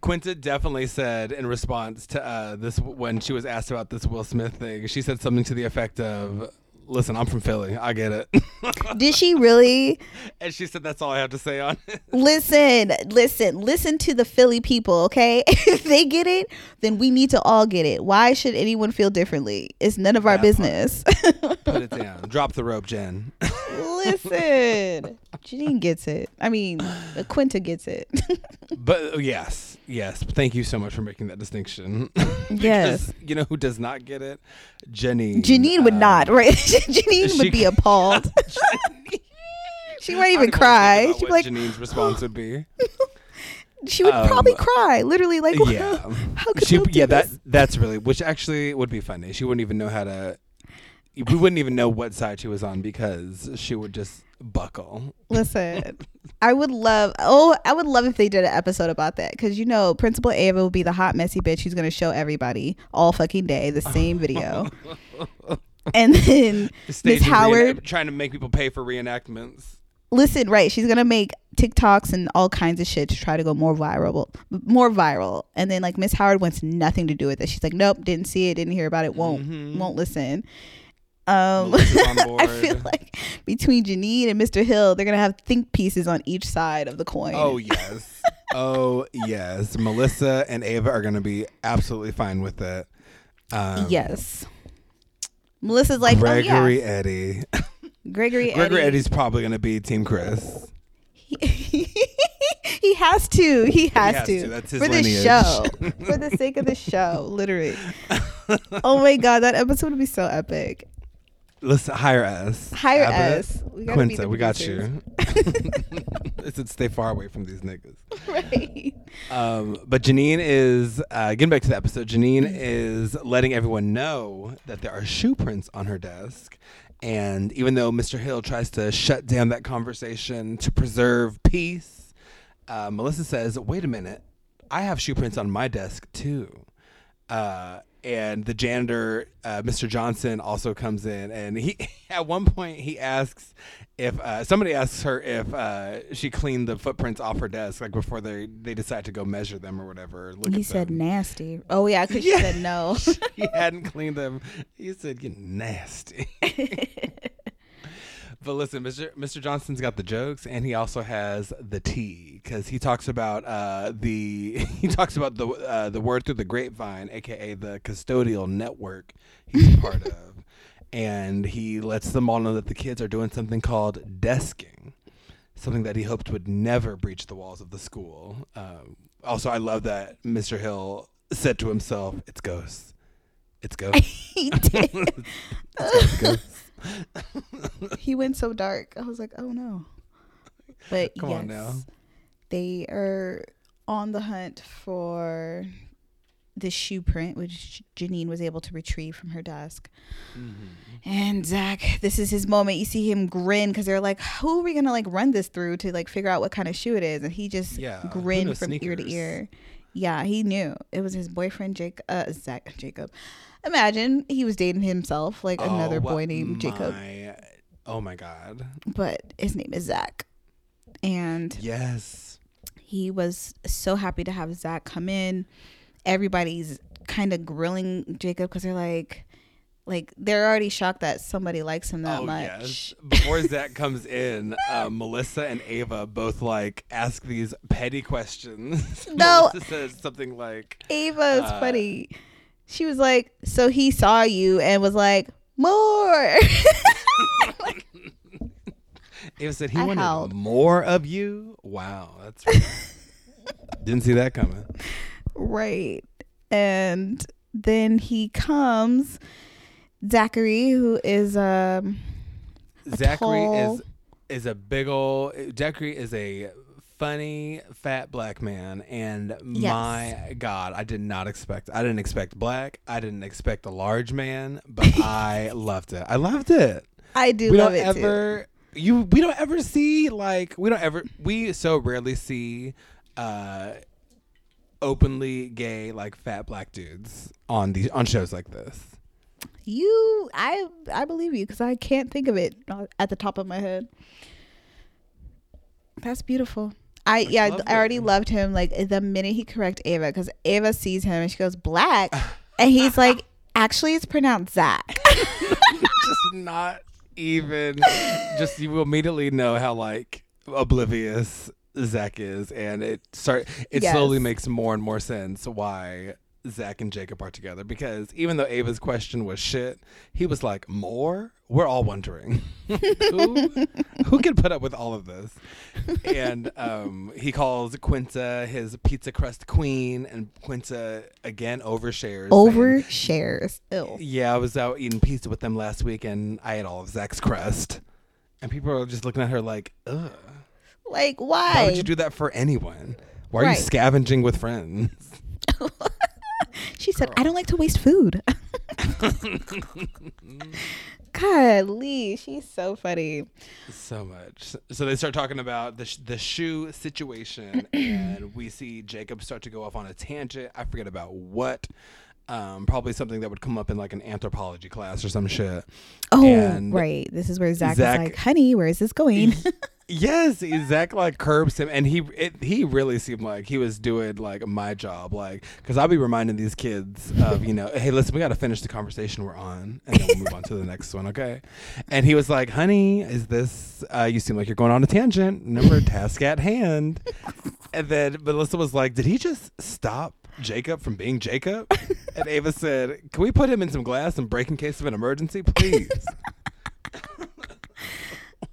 Quinta definitely said in response to uh, this when she was asked about this Will Smith thing, she said something to the effect of, "Listen, I'm from Philly. I get it." Did she really and she said, "That's all I have to say on it." listen? Listen, listen to the Philly people, okay? if they get it, then we need to all get it. Why should anyone feel differently? It's none of our That business. Put it down. Drop the rope, Jen. listen, Janine gets it. I mean, Quinta gets it. But yes, yes. Thank you so much for making that distinction. Yes. You know who does not get it? Jenny. Janine would um, not, right? Janine she- would be appalled. she might I even cry. She'd be like, Janine's response would be. she would Um, probably cry. Literally, like, yeah, how could she, yeah, that that's really, which actually would be funny. She wouldn't even know how to. We wouldn't even know what side she was on because she would just buckle. Listen, I would love. Oh, I would love if they did an episode about that because you know, Principal Ava will be the hot messy bitch who's gonna show everybody all fucking day the same video, and then Miss Howard- trying to make people pay for reenactments. listen, right? She's gonna make TikToks and all kinds of shit to try to go more viral, more viral. And then like Miss Howard wants nothing to do with it. She's like, nope, didn't see it, didn't hear about it, won't, Mhm. won't listen. Um, I feel like between Janine and Mr. Hill, they're gonna have think pieces on each side of the coin. Oh yes. oh yes. Melissa and Ava are going to be absolutely fine with it. Um, yes. Melissa's like, Gregory oh Eddie. yeah, Gregory, Gregory Eddie. Eddie's probably going to be Team Chris. he has to. He has, has to. to. That's his for the show. for the sake of the show, literally. oh my god, that episode would be so epic. Listen, hire us. Hire Abbott, us. We Quinta, we got you. Listen, stay far away from these niggas. right. Um, but Janine is uh, getting back to the episode. Janine Mm-hmm. is letting everyone know that there are shoe prints on her desk, and even though Mr. Hill tries to shut down that conversation to preserve peace, uh, Melissa says, "Wait a minute, I have shoe prints on my desk too." Uh, and the janitor, uh, Mr. Johnson, also comes in, and he at one point he asks if uh, somebody asks her if uh, she cleaned the footprints off her desk, like before they they decide to go measure them or whatever. or He said them. nasty. Oh yeah, because Yeah. she said no. he hadn't cleaned them. He said, "You nasty." But listen, Mr. Mr. Johnson's got the jokes, and he also has the tea because he talks about uh, the he talks about the uh, the word through the grapevine, aka the custodial network he's part of, and he lets them all know that the kids are doing something called desking, something that he hoped would never breach the walls of the school. Um, also, I love that Mr. Hill said to himself, "It's ghosts, it's ghosts." he did. It's ghosts. He went so dark. I was like, oh no. But Come yes, on now. they are on the hunt for the shoe print, which Janine was able to retrieve from her desk. Mm-hmm. And Zach, this is his moment. You see him grin because they're like, "Who are we gonna like run this through to like figure out what kind of shoe it is?" And he just Yeah, grinned from ear to ear. Yeah, he knew it was his boyfriend, Jake. Uh, Zach Jacob. Imagine he was dating himself, like another Oh, boy named Jacob, my- Oh my god. but his name is Zach. And Yes. he was so happy to have Zach come in. Everybody's kind of grilling Jacob because they're like, Like they're already shocked that somebody likes him that oh much. yes. Before Zach comes in, uh, Melissa and Ava both like ask these petty questions. No. Melissa says something like, Ava is Uh, funny. She was like, "So he saw you and was like, more." Ava said he I wanted howled. more of you. Wow, that's didn't see that coming. right. And then he comes, Zachary, who is um Zachary tall- is is a big old Zachary is a funny fat black man and Yes. my god I did not expect I didn't expect black I didn't expect a large man but I loved it I loved it I do we love don't it too. ever you we don't ever see like we don't ever we so rarely see uh openly gay like fat black dudes on these on shows like this You, I, I believe you because I can't think of it at the top of my head. That's beautiful. I yeah, I already it. loved him. Like the minute he correct Ava, because Ava sees him and she goes black, and he's like, actually, it's pronounced Zach. just not even just you will immediately know how like oblivious Zach is and it start it Yes. slowly makes more and more sense why Zach and Jacob are together because even though Ava's question was shit, he was like, More? We're all wondering. who who can put up with all of this? And um, he calls Quinta his pizza crust queen and Quinta again overshares. Overshares. Ew. yeah, I was out eating pizza with them last week, and I ate all of Zach's crust. And people are just looking at her like, "Ugh, Like why? why would you do that for anyone? Why are Right. you scavenging with friends?" She said, I don't like to waste food. God, Lee, she's so funny. so much. So they start talking about the sh- the shoe situation, and we see Jacob start to go off on a tangent. I forget about what. Um, probably something that would come up in like an anthropology class or some shit. Oh, And right. This is where Zach, Zach- is like, honey, where is this going? Yes, Zach like curbs him, and he it, he really seemed like he was doing like my job, like because I'll be reminding these kids of you know, hey, listen, we got to finish the conversation we're on, and then we'll move on to the next one, okay? And he was like, honey, is this? Uh, you seem like you're going on a tangent. Remember, task at hand. And then Melissa was like, did he just stop Jacob from being Jacob? And Ava said, can we put him in some glass and break in case of an emergency, please?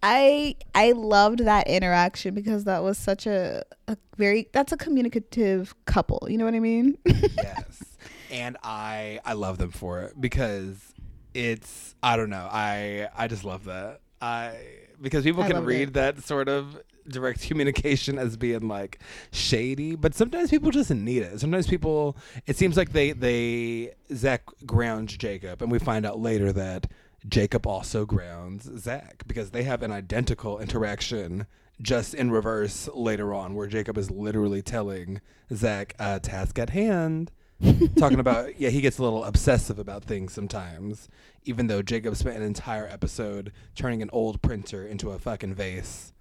I I loved that interaction because that was such a, a very that's a communicative couple. You know what I mean? yes and i i love them for it because it's i don't know i i just love that i because people I can read it. that sort of direct communication as being like shady but sometimes people just need it sometimes people it seems like they they zach grounds jacob and we find out later that jacob also grounds zach because they have an identical interaction just in reverse later on where jacob is literally telling zach uh, task at hand talking about yeah he gets a little obsessive about things sometimes even though jacob spent an entire episode turning an old printer into a fucking vase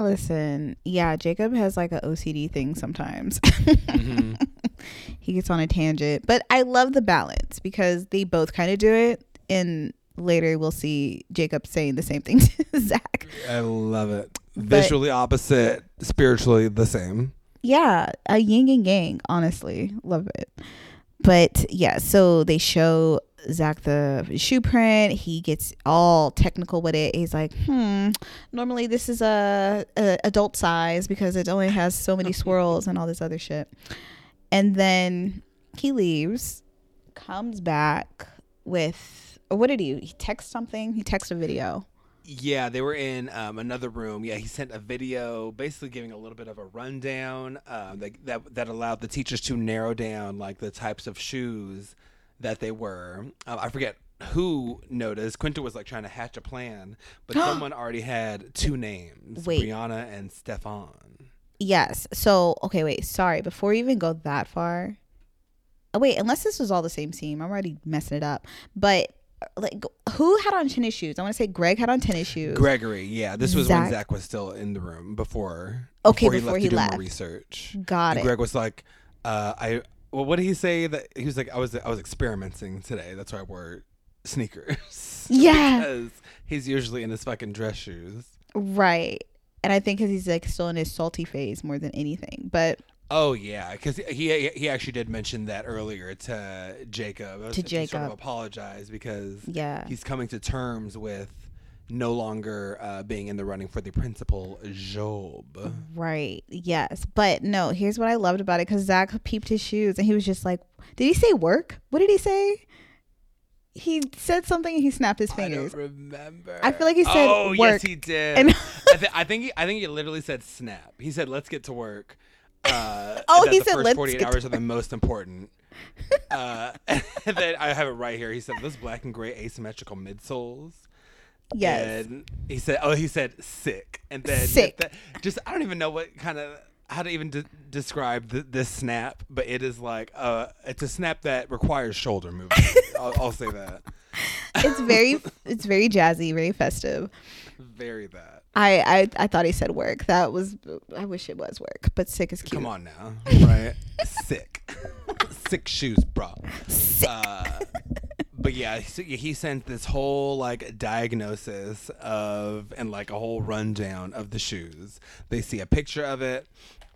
Listen, yeah, Jacob has like an OCD thing sometimes. Mm-hmm. he gets on a tangent, but I love the balance because they both kind of do it. And later we'll see Jacob saying the same thing to Zach. i love it visually opposite spiritually the same Yeah, a yin and yang, honestly. Love it. But yeah, so they show Zach the shoe print. He gets all technical with it. He's like, hmm, normally this is a, a adult size because it only has so many swirls and all this other shit. And then he leaves, comes back with, what did he? He text something. He texted a video. Yeah, they were in um, another room. Yeah, he sent a video, basically giving a little bit of a rundown um, that, that that allowed the teachers to narrow down like the types of shoes that they were. Um, I forget who noticed. Quinta was like trying to hatch a plan, but someone already had two names: Wait. Brianna and Stefan. Yes. So, okay, wait. Sorry. Before you even go that far. Oh, wait. Unless this was all the same team, I'm already messing it up. But like, who had on tennis shoes? I want to say Greg had on tennis shoes. Gregory. Yeah, this was Zach. when Zach was still in the room before. Okay, before he left he left. more research. Got And it. Greg was like, uh, I. Well, what did he say? That he was like, I was I was experimenting today. That's why I wore sneakers. Yeah. because he's usually in his fucking dress shoes. Right. And I think because he's like still in his salty phase more than anything. But Oh yeah, because he he actually did mention that earlier to Jacob. To He sort Jacob. of apologized because yeah. he's coming to terms with no longer uh, being in the running for the principal job. Right. Yes. But no, here's what I loved about it because Zach peeped his shoes and he was just like, Did he say work? What did he say? He said something and he snapped his I fingers. don't remember. I feel like he said "Oh work." yes, he did." And- I, th- I think he, I think he literally said snap. He said, "Let's get to work." Uh, Oh, he the said, first "Let's 48 hours are the most important. Uh, then I have it right here. He said, "Those black and gray asymmetrical midsoles." Yes. And he said, "Oh, he said sick." And then Sick. that- just I don't even know what kind of how to even de- describe th- this snap, but it is like uh, it's a snap that requires shoulder movement. I'll, I'll say that. It's very it's very jazzy, very festive. Very that. I, I I thought he said work. That was I wish it was work, but sick is cute. Come on now, right? Sick, sick shoes, bro. Uh, but yeah, so he sent this whole like diagnosis of and like a whole rundown of the shoes. They see a picture of it.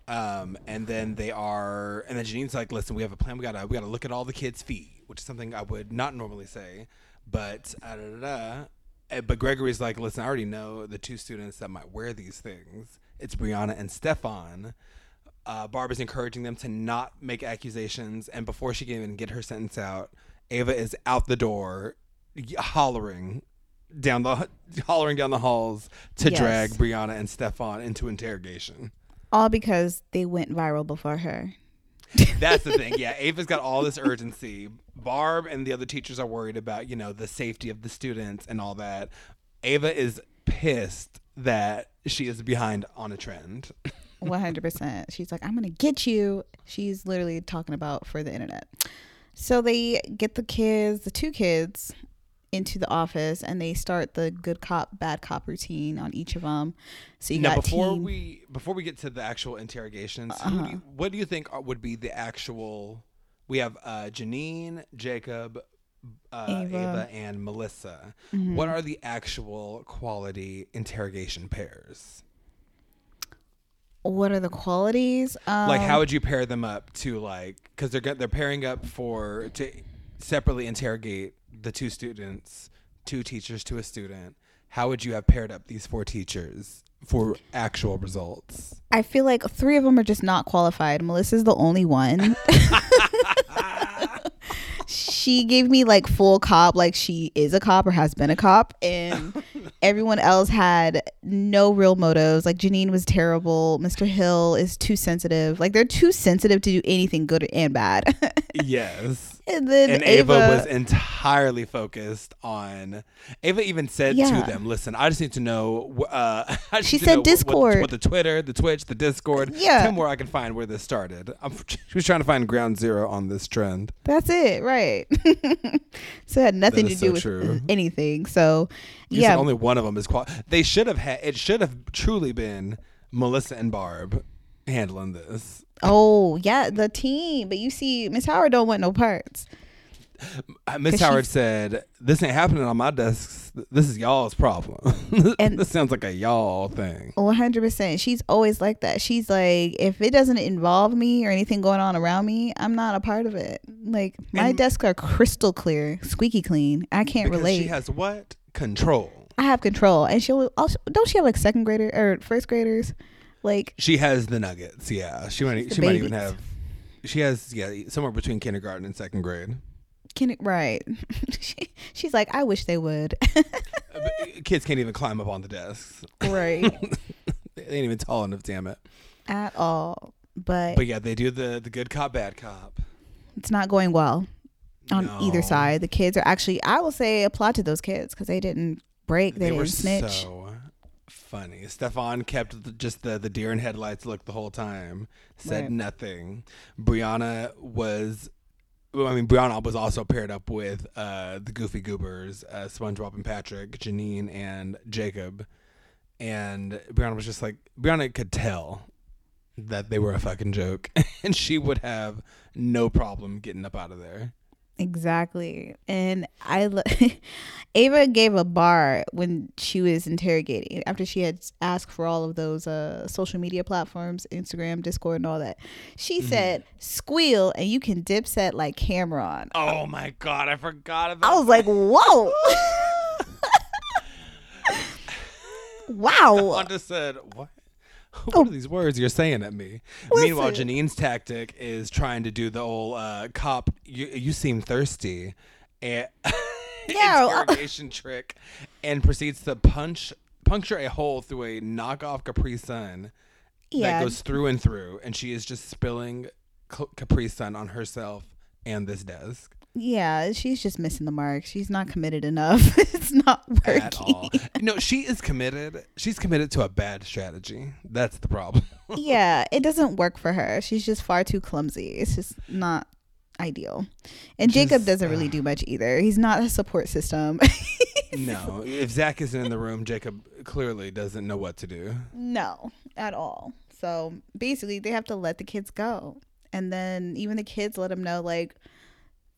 Um, and then they are, and then Janine's like, "Listen, we have a plan. We gotta, we gotta look at all the kids' feet, which is something I would not normally say, but uh, da, da, da. Uh, But Gregory's like, "Listen, I already know the two students that might wear these things. It's Brianna and Stefan." uh, Barb is encouraging them to not make accusations, and before she can even get her sentence out, Ava is out the door, hollering down the hollering down the halls to Yes. drag Brianna and Stefan into interrogation. All because they went viral before her. That's the thing. Yeah, Ava's got all this urgency. Barb and the other teachers are worried about, you know, the safety of the students and all that. Ava is pissed that she is behind on a trend. One hundred percent. She's like, I'm gonna get you. She's literally talking about for the internet. So they get the kids, the two kids, into the office, and they start the good cop, bad cop routine on each of them. So you now got before teen- we before we get to the actual interrogations Uh-huh. do you, what do you think would be the actual we have uh janine jacob uh, ava. Ava. Mm-hmm. and melissa what are the actual quality interrogation pairs what are the qualities? Um, like how would you pair them up to like because they're they're pairing up for to separately interrogate the two students two teachers to a student how would you have paired up these four teachers for actual results I feel like three of them are just not qualified. Melissa's the only one. she gave me like full cop, like she is a cop or has been a cop, and everyone else had no real motives. Like Janine was terrible. Mr. Hill is too sensitive. Like they're too sensitive to do anything good and bad. yes and then and Ava, was entirely focused on. Ava even said Yeah. to them, "Listen, I just need to know." Uh, She said Discord. what, what the Twitter, the Twitch, the Discord. Yeah. tell me where I can find where this started. I'm, she was trying to find ground zero on this trend. That's it, right? so it had nothing to do so with true. anything. So You yeah, only one of them is qual. They should have had. It should have truly been Melissa and Barb handling this. Oh yeah, the team. But you see, Miss Howard don't want no parts. Uh, Miss Howard said, "This ain't happening on my desk. This is y'all's problem. And- this sounds like a y'all thing." Oh, One hundred percent. She's always like that. She's like, if it doesn't involve me or anything going on around me, I'm not a part of it. Like my And- desks are crystal clear, squeaky clean. I can't Because relate. she has what control. I have control, and she'll also don't she have like second grader or first graders? Like She has the nuggets. Yeah, she might. She might even have. She has yeah somewhere between kindergarten and second grade. can it right? she, she's like, I wish they would. Uh, Kids can't even climb up on the desks. right. They ain't even tall enough. Damn it. At all, but, But yeah, they do the the good cop bad cop. it's not going well on either side. The kids are actually, I will say, applaud to those kids because they didn't break, they, They, didn't snitch. so funny. Stefan kept just the the deer in headlights look the whole time. Said Right. nothing. Brianna was. Well, I mean, Brianna was also paired up with uh, the Goofy Goobers, uh, SpongeBob and Patrick, Janine and Jacob, and Brianna was just like Brianna could tell that they were a fucking joke, and she would have no problem getting up out of there. Exactly. And I lo- Ava gave a bar when she was interrogating after she had asked for all of those uh social media platforms, Instagram, Discord and all that. She Mm-hmm. said, "Squeal and you can dip set like Cam'ron." Oh my god, I forgot about. I was like, "Whoa." wow. Wanda said, "What? What are these words you're saying at me?" Meanwhile, Janine's tactic is trying to do the old uh, cop. You, you seem thirsty, and Yeah, uh, interrogation trick, and proceeds to punch puncture a hole through a knockoff Capri Sun Yeah. that goes through and through, and she is just spilling Ca- Capri Sun on herself and this desk Yeah, she's just missing the mark. She's not committed enough. it's not working. at all. no, she is committed. She's committed to a bad strategy. That's the problem. yeah, it doesn't work for her. She's just far too clumsy. It's just not ideal. And Jacob doesn't really uh, do much either. He's not a support system. No, if Zach isn't in the room, Jacob clearly doesn't know what to do. no, at all. So basically, they have to let the kids go. And then even the kids let them know, like,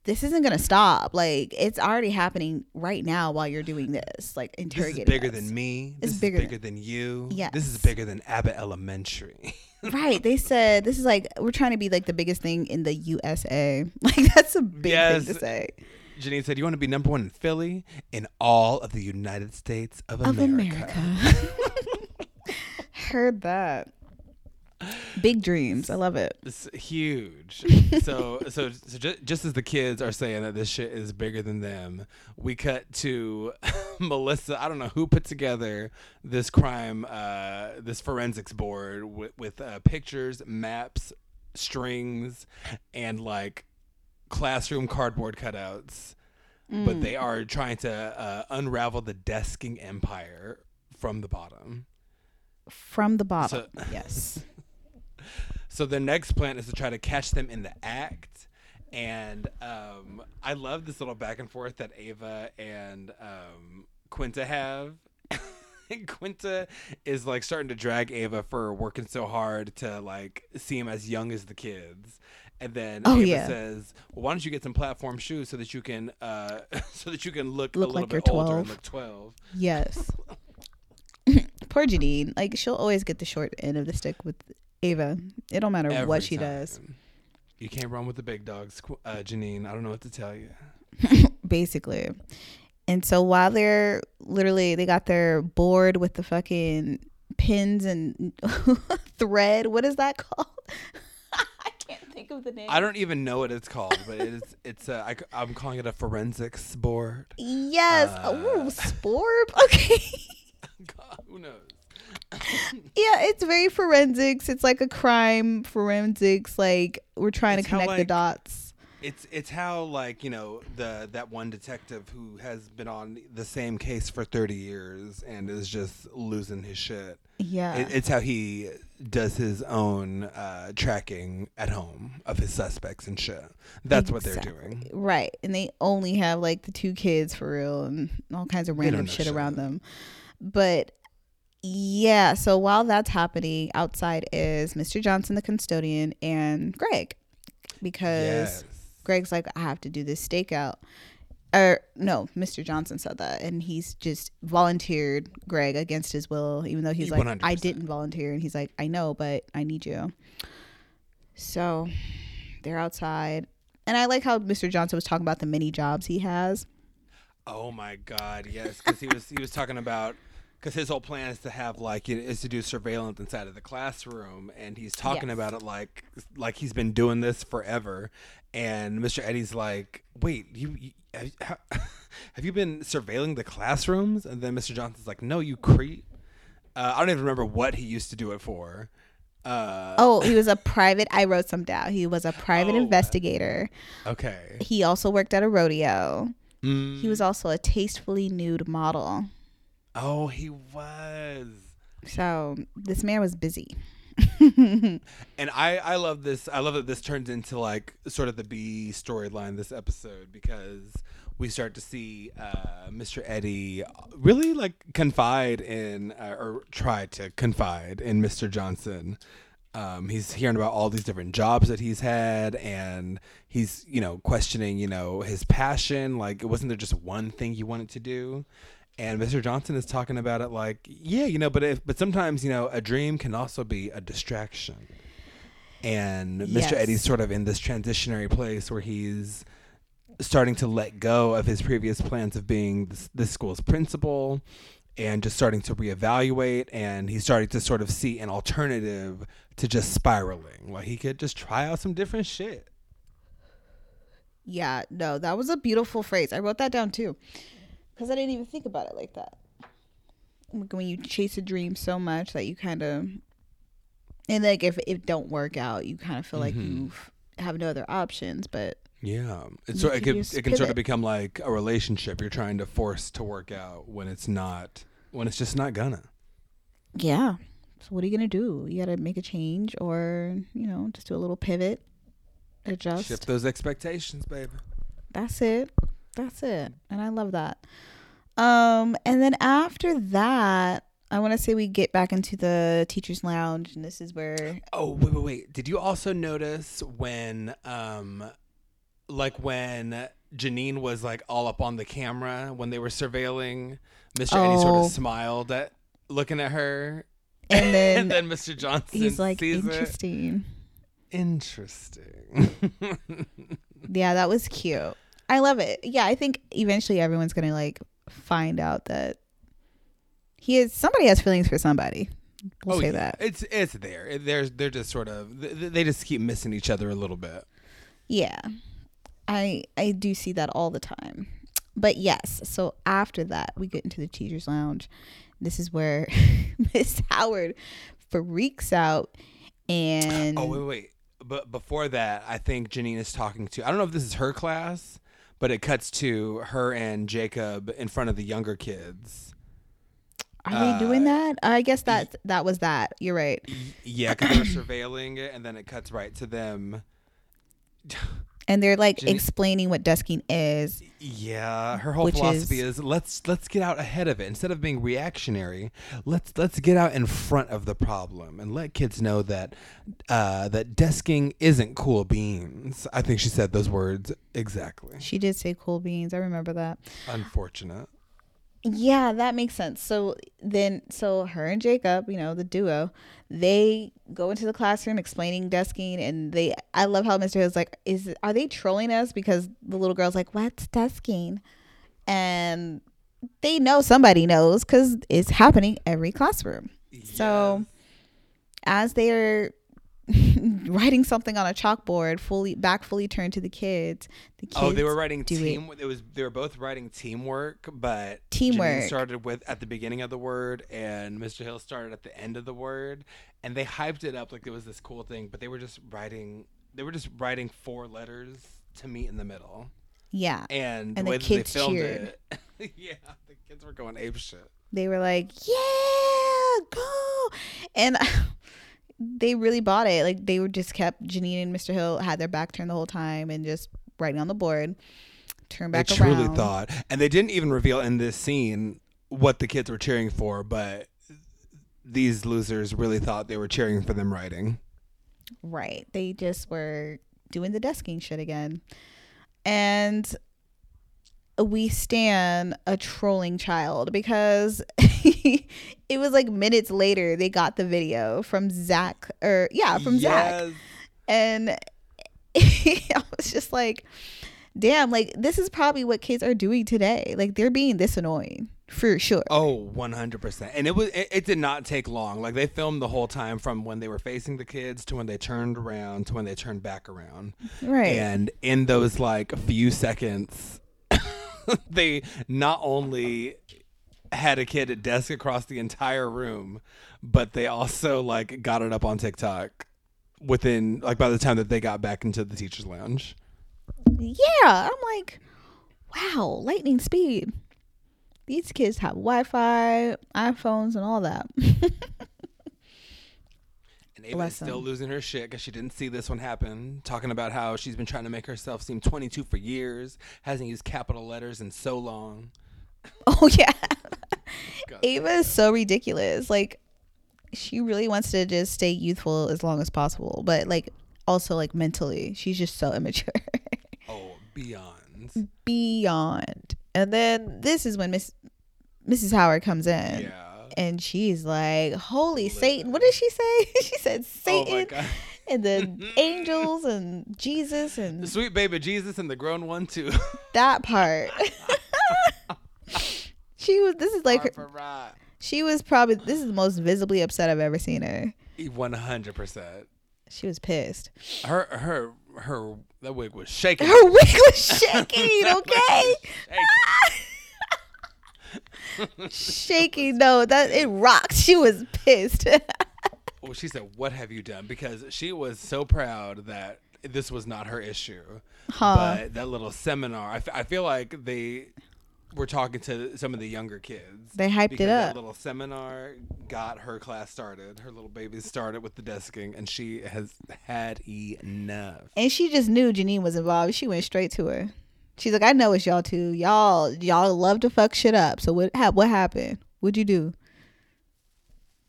this isn't going to stop. Like, it's already happening right now while you're doing this. Like, interrogating. This is bigger us. than me. It's This bigger is bigger than you. Yeah. This is bigger than Abbott Elementary. right. They said this is like, we're trying to be like the biggest thing in the USA. Like, that's a big thing to say. Janine said, "You want to be number one in Philly, in all of the United States of America." of America." America. Heard that. Big dreams. I love it. It's huge. so, so, so just, just as the kids are saying that this shit is bigger than them, we cut to Melissa. I don't know who put together this crime, uh, this forensics board with, with uh, pictures, maps, strings, and like classroom cardboard cutouts. But they are trying to uh, unravel the desking empire from the bottom. From the bottom. So- yes. So the next plan is to try to catch them in the act. And um, I love this little back and forth that Ava and um, Quinta have. Quinta is like starting to drag Ava for working so hard to like seem as young as the kids. And then Oh, Ava yeah. says, well, "Why don't you get some platform shoes so that you can, uh, so that you can look, Look a little like bit you're older and 12. look 12. Yes. Poor Janine. Like she'll always get the short end of the stick with Ava. It don't matter Every what she does. You can't run with the big dogs, Qu- uh, Janine. I don't know what to tell you. Basically. And so while they're literally they got their board with the fucking pins and thread. What is that called? I can't think of the name. I don't even know what it's called, but it is. It's a. I, am calling it a forensics board. Yes. Uh, oh, sporb. Okay. God, who knows? Yeah, it's very forensics. It's like a crime forensics. Like we're trying It's to how, connect the dots. It's it's how like you know the that one detective who has been on the same case for 30 years and is just losing his shit. Yeah. It, it's how he does his own uh, tracking at home of his suspects and shit. That's what they're doing. Right. And they only have like the two kids for real and all kinds of random shit shit. around them. But yeah, so while that's happening, outside is Mr. Johnson, the custodian, and Greg. Because Yes. Greg's like, I have to do this stakeout. Or no, Mr. Johnson said that, and he's just volunteered Greg against his will, even though he's like, I 100%. didn't volunteer, and he's like, I know, but I need you. So they're outside, and I like how Mr. Johnson was talking about the many jobs he has. Oh my God, yes, because he was he was talking about because his whole plan is to have like it is to do surveillance inside of the classroom, and he's talking Yes. about it like like he's been doing this forever. And Mr. Eddie's like, "Wait, you, you have, have you been surveilling the classrooms?" And then Mr. Johnson's like, "No, you creep." Uh, I don't even remember what he used to do it for. Uh, Oh, he was a private. I wrote some down. He was a private Oh. investigator. okay. He also worked at a rodeo. Mm. He was also a tastefully nude model. Oh, he was. So this man was busy. And I, I love this. I love that this turns into like sort of the B storyline this episode because we start to see uh, Mr. Eddie really like confide in uh, or try to confide in Mr. Johnson um, he's hearing about all these different jobs that he's had, and he's you know questioning you know his passion. Like, wasn't there just one thing you wanted to do? And Mr. Johnson is talking about it like, yeah, you know, but if but sometimes you know a dream can also be a distraction. And Mr. Yes. Eddie's sort of in this transitionary place where he's starting to let go of his previous plans of being this, this school's principal and just starting to reevaluate and he's starting to sort of see an alternative to just spiraling like he could just try out some different shit Yeah, no, that was a beautiful phrase. I wrote that down too. Because I didn't even think about it like that. Oh like when you chase a dream so much that you kind of, and like if it don't work out, you kind of feel like mm-hmm. you have no other options. But yeah it's You sort it, could could, it can sort of become like a relationship you're trying to force to work out when it's not when it's just not gonna yeah, so what are you gonna do? You gotta make a change, or you know, just do a little pivot, adjust. shift those expectations baby That's it. That's it. And I love that. Um, and then after that, I want to say we get back into the teachers' lounge, and this is where Oh wait, wait, wait! Did you also notice when, um, like when Janine was like all up on the camera when they were surveilling, Mr. Eddie sort Oh. of smiled at looking at her, And then and then Mr. Johnson he's like sees it. interesting. Interesting. Yeah, that was cute. I love it. Yeah, I think eventually everyone's gonna like find out that he is somebody has feelings for somebody. We'll oh, say yeah. that. It's it's there. It- There's they're just sort of they, they just keep missing each other a little bit. Yeah. I I do see that all the time. But yes, so after that we get into the teachers lounge. This is where Miss Howard freaks out and Oh wait, wait, wait. But before that, I think Janine is talking to. I don't know if this is her class, but it cuts to her and Jacob in front of the younger kids. are they doing uh, that? I guess that that was that. You're right. Yeah, because they were surveilling it, and then it cuts right to them. And they're like Jenny- explaining what desking is. Yeah, her whole philosophy is- is, let's let's get out ahead of it instead of being reactionary. Let's let's get out in front of the problem and let kids know that uh, that desking isn't cool beans. I think she said those words exactly. She did say cool beans. I remember that. Unfortunate. Yeah, that makes sense. So then, so her and Jacob, you know, the duo, they go into the classroom explaining desking, and they. I love how Mr. Hill's like, "Is are they trolling us?" Because the little girl's like, "What's desking?" And they know somebody knows because it's happening every classroom. So as they're writing something on a chalkboard, fully back fully turned to the kids, the kids. Oh, they were writing do it. team. It. was they were both writing teamwork, but Teamwork. Janine started with at the beginning of the word, and Mr. Hill started at the end of the word, and they hyped it up like it was this cool thing. But they were just writing. They were just writing four letters to meet in the middle, Yeah, and, And the the way kids that they filmed cheered. it, yeah, the kids were going ape shit. they were like, "Yeah, go!" And they really bought it. Like they were just kept Janine and Mr. Hill had their back turned the whole time and just writing on the board. Turn back they around. truly thought, and they didn't even reveal in this scene what the kids were cheering for, but these losers really thought they were cheering for them writing. Right. They just were doing the desking shit again. And we stand a trolling child because it was like minutes later they got the video from Zach or yeah, from Zach. And I was just like, damn, like this is probably what kids are doing today. Like they're being this annoying for sure. Oh, 100%. And it was it, it did not take long. Like they filmed the whole time from when they were facing the kids to when they turned around to when they turned back around. right. And in those like few seconds they not only had a kid at desk across the entire room, but they also like got it up on TikTok within like by the time that they got back into the teachers lounge. Yeah, I'm like, wow, lightning speed. These kids have Wi-Fi, iPhones, and all that. And Ava Bless is still losing her shit because she didn't see this one happen. Talking about how she's been trying to make herself seem 22 for years, hasn't used capital letters in so long. oh yeah. Ava is so ridiculous. Like, she really wants to just stay youthful as long as possible, but like also like mentally, she's just so immature. Oh, beyond. Beyond. And then this is when Miss Mrs. Howard comes in. Yeah. And she's like, Holy Satan. What did she say? she said Oh Satan god. and the angels and Jesus and The sweet baby Jesus and the grown one too. that part. She was this is like her, she was probably this is the most visibly upset I've ever seen her. One hundred percent. She was pissed. Her her her that wig was shaking. Her wig was shaking, okay? shaking. No, that it rocked. She was pissed. Well, she said, "What have you done?" Because she was so proud that this was not her issue. Huh. But that little seminar, I, f- I feel like they were talking to some of the younger kids. They hyped it up. little seminar got her class started. Her little baby started with the desking, and she has had enough. and she just knew Janine was involved. She went straight to her. She's like, I know it's y'all too. Y'all, y'all love to fuck shit up. So what? Ha- what happened? What'd you do?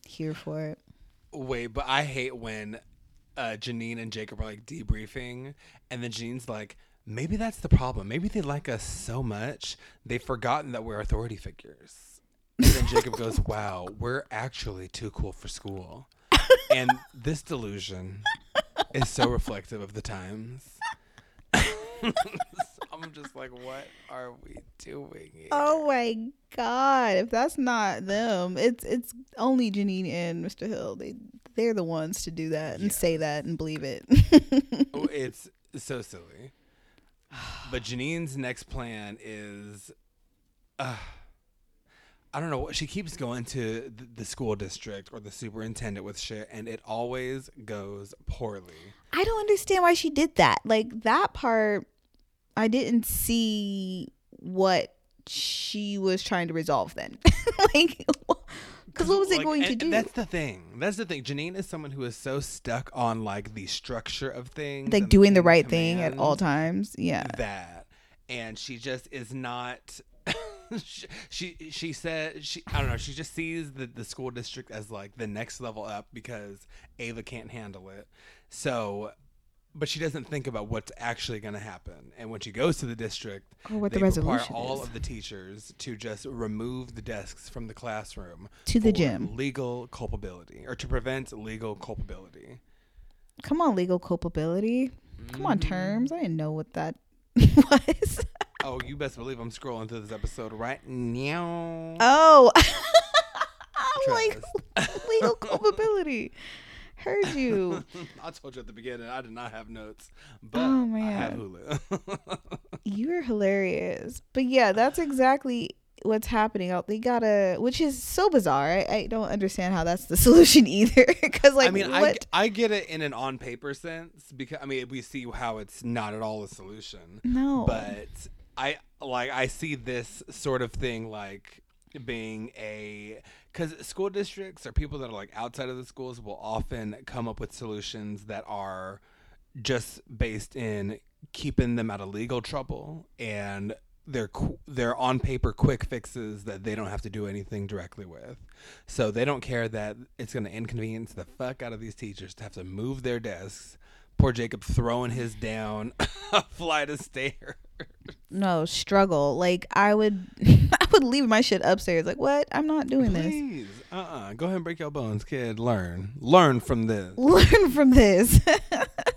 Here for it. Wait, but I hate when uh, Janine and Jacob are like debriefing, and then Janine's like, maybe that's the problem. Maybe they like us so much they've forgotten that we're authority figures. And then Jacob goes, wow, we're actually too cool for school. And this delusion is so reflective of the times. I'm just like, what are we doing here? Oh my god! If that's not them, it's it's only Janine and Mr. Hill. They they're the ones to do that and say that and believe it. Oh, it's so silly. But Janine's next plan is, uh, I don't know she keeps going to the, the school district or the superintendent with shit, and it always goes poorly. I don't understand why she did that. Like that part, I didn't see what she was trying to resolve. Then, like, because what was it Like, going to do? That's the thing. That's the thing. Janine is someone who is so stuck on like the structure of things, like doing the of right thing at all times. Yeah. that and she just is not she, she she said she I don't know she just sees the the school district as like the next level up because Ava can't handle it so but she doesn't think about what's actually going to happen and when she goes to the district Or what the they require resolution all is. of the teachers to just remove the desks from the classroom To the gym. legal culpability or to prevent legal culpability Come on, legal culpability. Come on, Mm-hmm. terms. I didn't know what that was. oh you best believe i'm scrolling through this episode right now Oh, I'm like legal culpability. Heard you. I told you at the beginning I did not have notes, but Oh, I have man. Hulu. You're hilarious. But yeah, that's exactly what's happening out they gotta which is so bizarre i, I don't understand how that's the solution either because like I mean, I, what g- I get it in an on paper sense because I mean we see how it's not at all a solution, no but I like I see this sort of thing like being a because school districts or people that are like outside of the schools will often come up with solutions that are just based in keeping them out of legal trouble and they're they're on paper quick fixes that they don't have to do anything directly with. So they don't care that it's going to inconvenience the fuck out of these teachers to have to move their desks. Poor Jacob throwing his down a flight of stairs. No struggle. Like i would i would leave my shit upstairs. Like what? I'm not doing this. Uh, uh go ahead and break your bones, kid. Learn, learn from this. learn from this.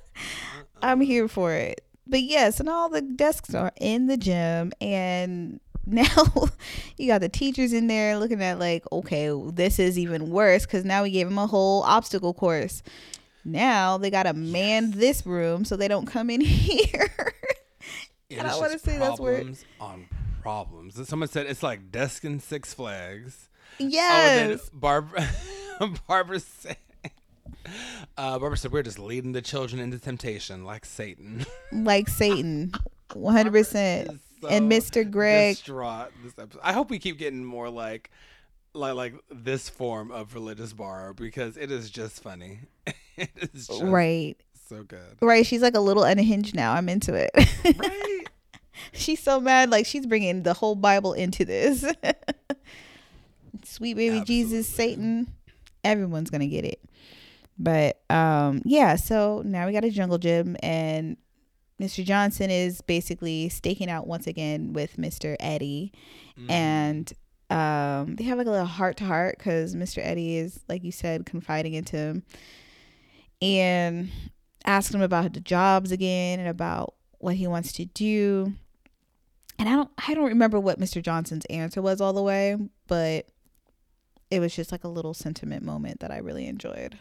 I'm here for it. But yes and all the desks are in the gym and now you got the teachers in there looking at like okay this is even worse because now we gave them a whole obstacle course. Now they gotta man this room so they don't come in here I is wanna say that's where- problems on problems. Someone said it's like desk in Six Flags. yes Oh, Barbara, Barbara said, uh, Barbara said, we're just leading the children into temptation like Satan. like satan 100% and mr greg Distraught this episode. I hope we keep getting more like, like, like this form of religious bar because it is just funny. it is just right so good. right she's like a little unhinged now i'm into it Right? she's so mad like she's bringing the whole bible into this sweet baby jesus satan everyone's gonna get it. But um, yeah. So now we got a jungle gym, and Mr. Johnson is basically staking out once again with Mr. Eddie, Mm. and um, they have like a little heart to heart because Mr. Eddie is, like you said, confiding into him and asking him about the jobs again and about what he wants to do. And I don't, I don't remember what Mr. Johnson's answer was all the way, but it was just like a little sentiment moment that I really enjoyed.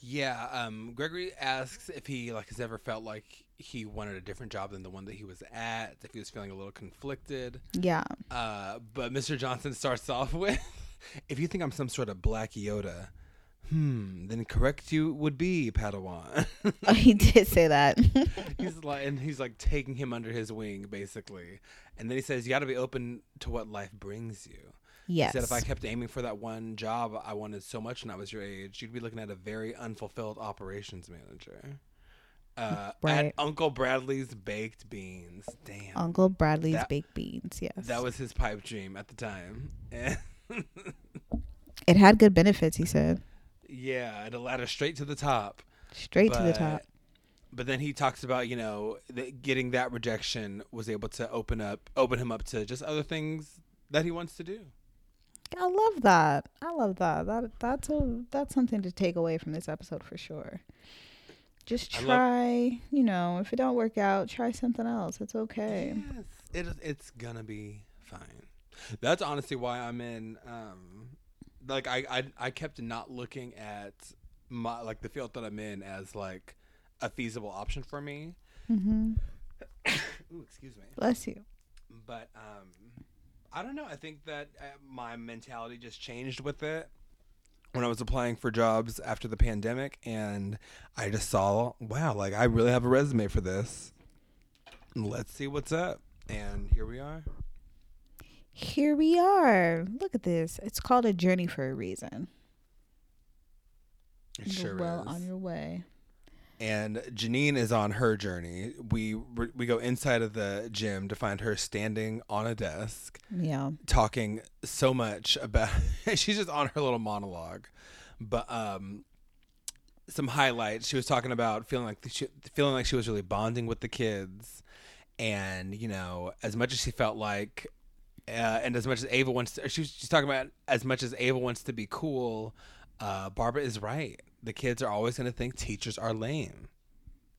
Yeah, um, Gregory asks if he like has ever felt like he wanted a different job than the one that he was at, if he was feeling a little conflicted. Yeah, Uh, but Mr. Johnson starts off with, "If you think I'm some sort of black Yoda, hmm, then correct you would be Padawan." oh, he did say that. he's like, and he's like taking him under his wing, basically. And then he says, "You got to be open to what life brings you." yes. He said, "If I kept aiming for that one job I wanted so much when I was your age, you'd be looking at a very unfulfilled operations manager." Uh, Right. At Uncle Bradley's baked beans. Damn. Uncle Bradley's That- baked beans. Yes, That was his pipe dream at the time. it had good benefits. He said yeah, and a ladder straight to the top. straight to the top. But then he talks about, you know, that getting that rejection was able to open up, open him up to just other things that he wants to do. I love that. I love that. That that's a that's something to take away from this episode for sure. Just I love- try, you know, if it don't work out, try something else. It's okay. Yes, it, it's gonna be fine. That's honestly why I'm in. Um, like I, I, I kept not looking at my like the field that I'm in as like a feasible option for me. Mm-hmm. Ooh, excuse me. Bless you. But um, I don't know. I think that uh, my mentality just changed with it when I was applying for jobs after the pandemic, and I just saw, wow, like I really have a resume for this. Let's see what's up, and here we are. Here we are. Look at this. It's called a journey for a reason. It You're sure well is. on your way. and Janine is on her journey. We we go inside of the gym to find her standing on a desk, Yeah. talking so much about. she's just on her little monologue, but um, some highlights. She was talking about feeling like she feeling like she was really bonding with the kids, and you know, as much as she felt like. Uh, and as much as Ava wants, to, she was she's talking about as much as Ava wants to be cool, uh, Barbara is right. The kids are always going to think teachers are lame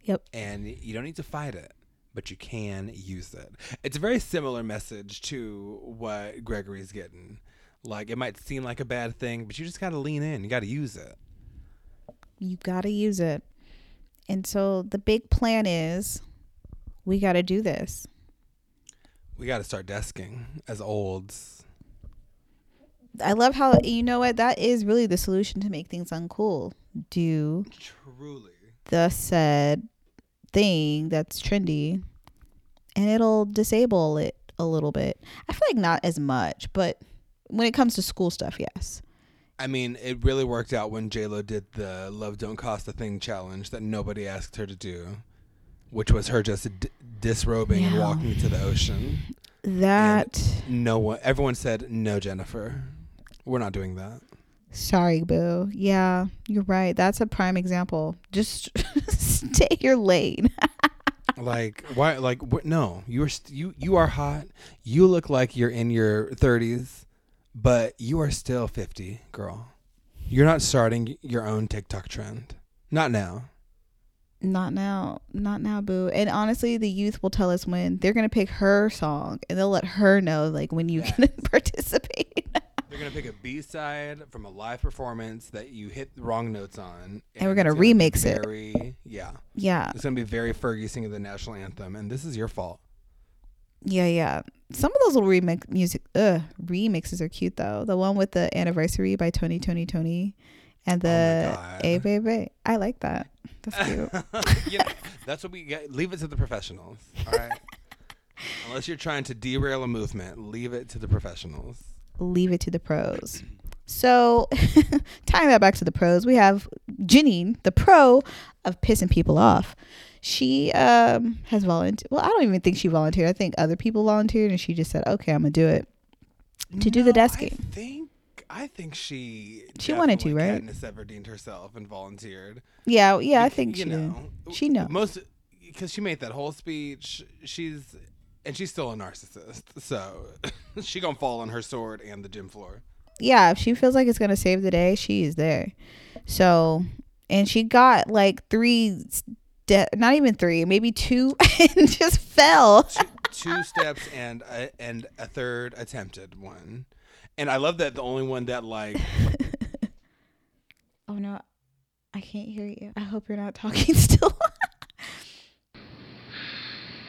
Yep. and you don't need to fight it, but you can use it. It's a very similar message to what Gregory's getting. Like it might seem like a bad thing, but you just got to lean in. You got to use it. You got to use it. And so the big plan is we got to do this. We got to start desking as olds. I love how you know what that is really the solution to make things uncool. Do Truly. the said thing that's trendy and it'll disable it a little bit. I feel like not as much, but when it comes to school stuff, yes. I mean, it really worked out when J Lo did the "Love Don't Cost a Thing" challenge that nobody asked her to do, which was her just d- disrobing and Yeah. walking to the ocean. That No one, everyone said no, Jennifer. We're not doing that. sorry, boo. Yeah, you're right. That's a prime example. Just stay your lane. like why like wh- no you're st- you you are hot you look like you're in your 30s but you are still 50 girl you're not starting your own tiktok trend not now Not now. Not now, boo. And honestly, the youth will tell us when they're to pick her song and they'll let her know like when you can participate. they're gonna pick a b-side from a live performance that you hit the wrong notes on And we're gonna be remix it. yeah yeah. it's gonna be very fergie singing the national anthem and this is your fault Yeah, yeah. Some of those little remix music uh remixes are cute though. The one with the anniversary by Tony Tony Tony and the God. A Baby. I like that. That's cute. know, that's what we get. Leave it to the professionals. All right. Unless you're trying to derail a movement, leave it to the professionals. Leave it to the pros. So tying that back to the pros, we have Janine, the pro of pissing people off. She um has volunteered. Well, I don't even think she volunteered. I think other people volunteered, and she just said, "Okay, I'm gonna do it." To do the No, desking. I think I think she She wanted to, right? Katniss Everdeen herself and volunteered. Yeah, yeah, I think you she know did. She knows. most because she made that whole speech. She's and she's still a narcissist, so she gonna fall on her sword and the gym floor. yeah, if she feels like it's gonna save the day, she is there. So, and she got like three, ste- not even three, maybe two, and just fell. Two, two steps and a, and a third attempted one. And I love that the only one that like Oh no, I can't hear you. I hope you're not talking still.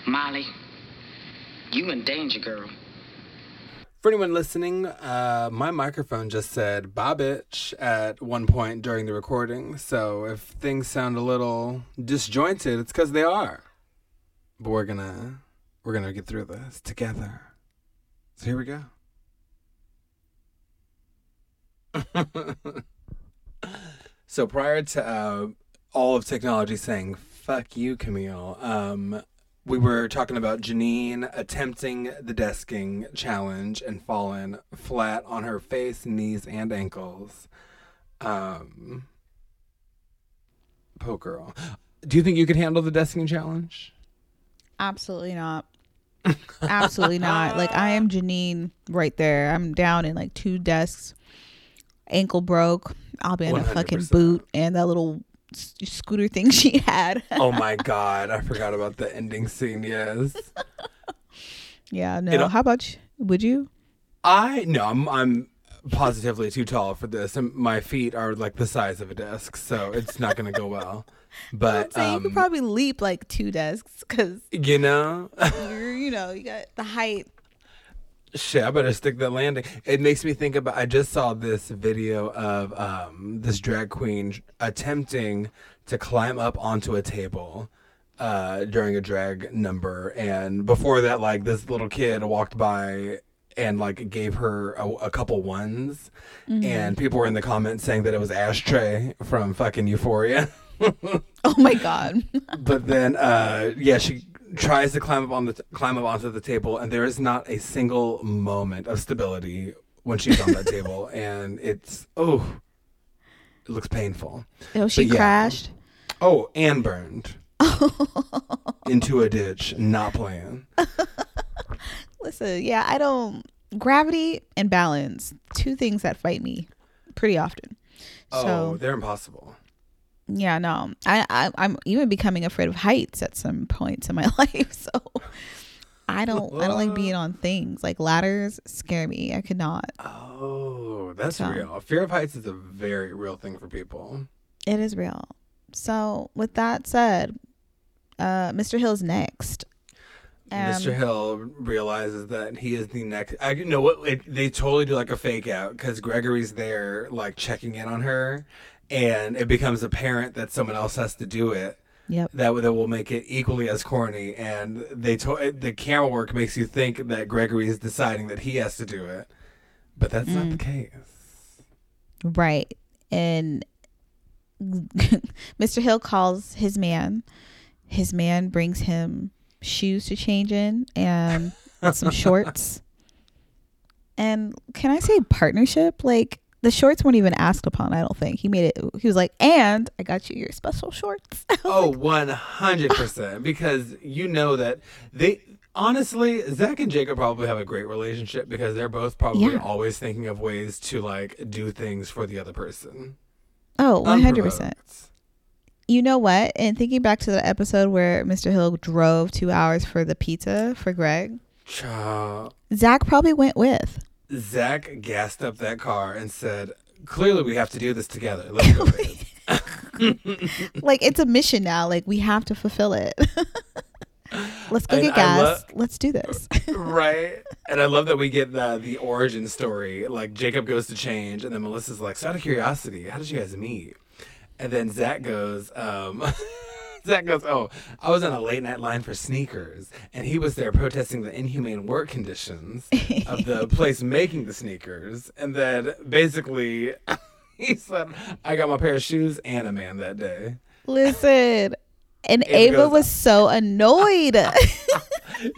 Molly, you in danger, girl. For anyone listening, uh, my microphone just said "bye bitch" at one point during the recording. So if things sound a little disjointed, it's because they are. But we're gonna we're gonna get through this together. So here we go. so prior to uh, all of technology saying "fuck you, Camille," um, we were talking about Janine attempting the desking challenge and falling flat on her face, knees, and ankles. Um, girl. Do you think you could handle the desking challenge? Absolutely not. Absolutely not. Like I am Janine right there. I'm down in like two desks. Ankle broke. I'll be in a fucking boot and that little s- scooter thing she had. Oh my god, I forgot about the ending scene. Yes, yeah, no. It'll- How about you? Would you? I no, I'm I'm positively too tall for this, and my feet are like the size of a desk, so it's not gonna go well. But So you um, could probably leap like two desks because you know, you're, you know, you got the height. Shit, I better stick that landing. It makes me think about. I just saw this video of um, this drag queen attempting to climb up onto a table uh, during a drag number, and before that, like this little kid walked by and like gave her a, a couple ones, and people were in the comments saying that it was Ashtray from fucking Euphoria. Oh my god. but then uh yeah she tries to climb up on the climb up onto the table and there is not a single moment of stability when she's on that table and it's oh it looks painful oh, she But yeah. crashed. oh and burned into a ditch not playing Listen, yeah, I don't. Gravity and balance, two things that fight me pretty often. oh So they're impossible yeah, no, I, I I'm even becoming afraid of heights at some points in my life. So I don't I don't like being on things like ladders. Scare me. I could not. oh that's So- real fear of heights is a very real thing for people It is real. So with that said, uh, Mr. Hill's next. Mr. Um, Hill realizes that he is the next. I you know what it, they totally do like a fake out because Gregory's there, like checking in on her, and it becomes apparent that someone else has to do it. Yep. That that will make it equally as corny, and they to- the camera work makes you think that Gregory is deciding that he has to do it, but that's not the mm. case. Right. And Mr. Hill calls his man. His man brings him shoes to change in and some shorts. And can I say partnership? Like the shorts weren't even asked upon, I don't think. He made it he was like, "And I got you your special shorts." Oh, one hundred percent. Because you know that they honestly, Zach and Jacob probably have a great relationship because they're both probably Yeah. always thinking of ways to like do things for the other person. oh, 100%. You know what? And thinking back to the episode where Mr. Hill drove 2 hours for the pizza for Greg, Child. Zach probably went with. Zach gassed up that car and said, "Clearly, we have to do this together. Let's go." babe." like it's a mission now. Like we have to fulfill it. Let's go And get gas. lo- Let's do this. right? And I love that we get the the origin story. Like Jacob goes to change, and then Melissa's like, "So out of curiosity, how did you guys meet?" And then Zach goes, um, Zach goes, "Oh, I was on a late night line for sneakers, and he was there protesting the inhumane work conditions of the place making the sneakers." And then basically, he said, "I got my pair of shoes and a man that day." Listen. And Ava goes- was so annoyed.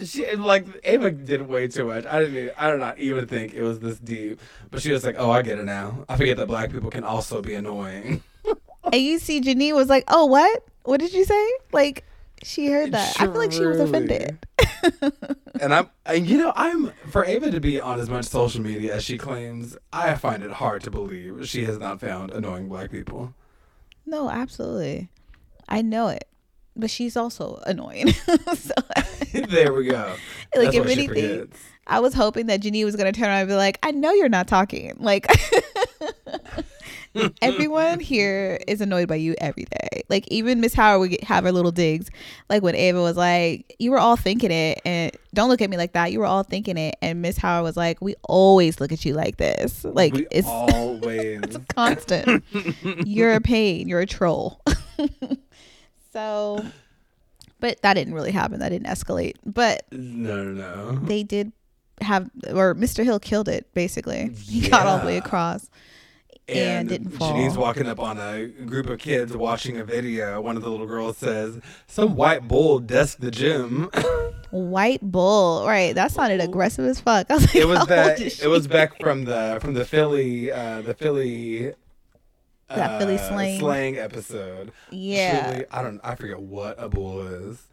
she like Ava did way too much. I didn't. Even, I did not even think it was this deep. But she was like, "Oh, I get it now. I forget that black people can also be annoying." And you see Janine was like, "Oh, what? What did you say?" Like she heard that. I feel like she was offended. and I'm, and you know, I'm for Ava to be on as much social media as she claims. I find it hard to believe she has not found annoying black people. No, absolutely. I know it. But she's also annoying. so, there we go. like That's if what she anything. I was hoping that Janine was gonna turn around and be like, I know you're not talking. Like everyone here is annoyed by you every day. Like even Miss Howard would get, have her little digs. Like when Ava was like, You were all thinking it and don't look at me like that. You were all thinking it. And Miss Howard was like, We always look at you like this. Like we it's always. constant. you're a pain. You're a troll. so, but that didn't really happen. That didn't escalate. But no, no, no. they did have, or Mr. Hill killed it. Basically, he got all the way across. And didn't fall. Janine's walking up on a group of kids watching a video. One of the little girls says, "Some white bull desk the gym." White bull, right? That sounded aggressive as fuck. I was like, it was that. It was back from the from the Philly uh, the Philly. That Philly uh, slang. slang episode. Yeah. Truly, I don't. I forget what a bull is.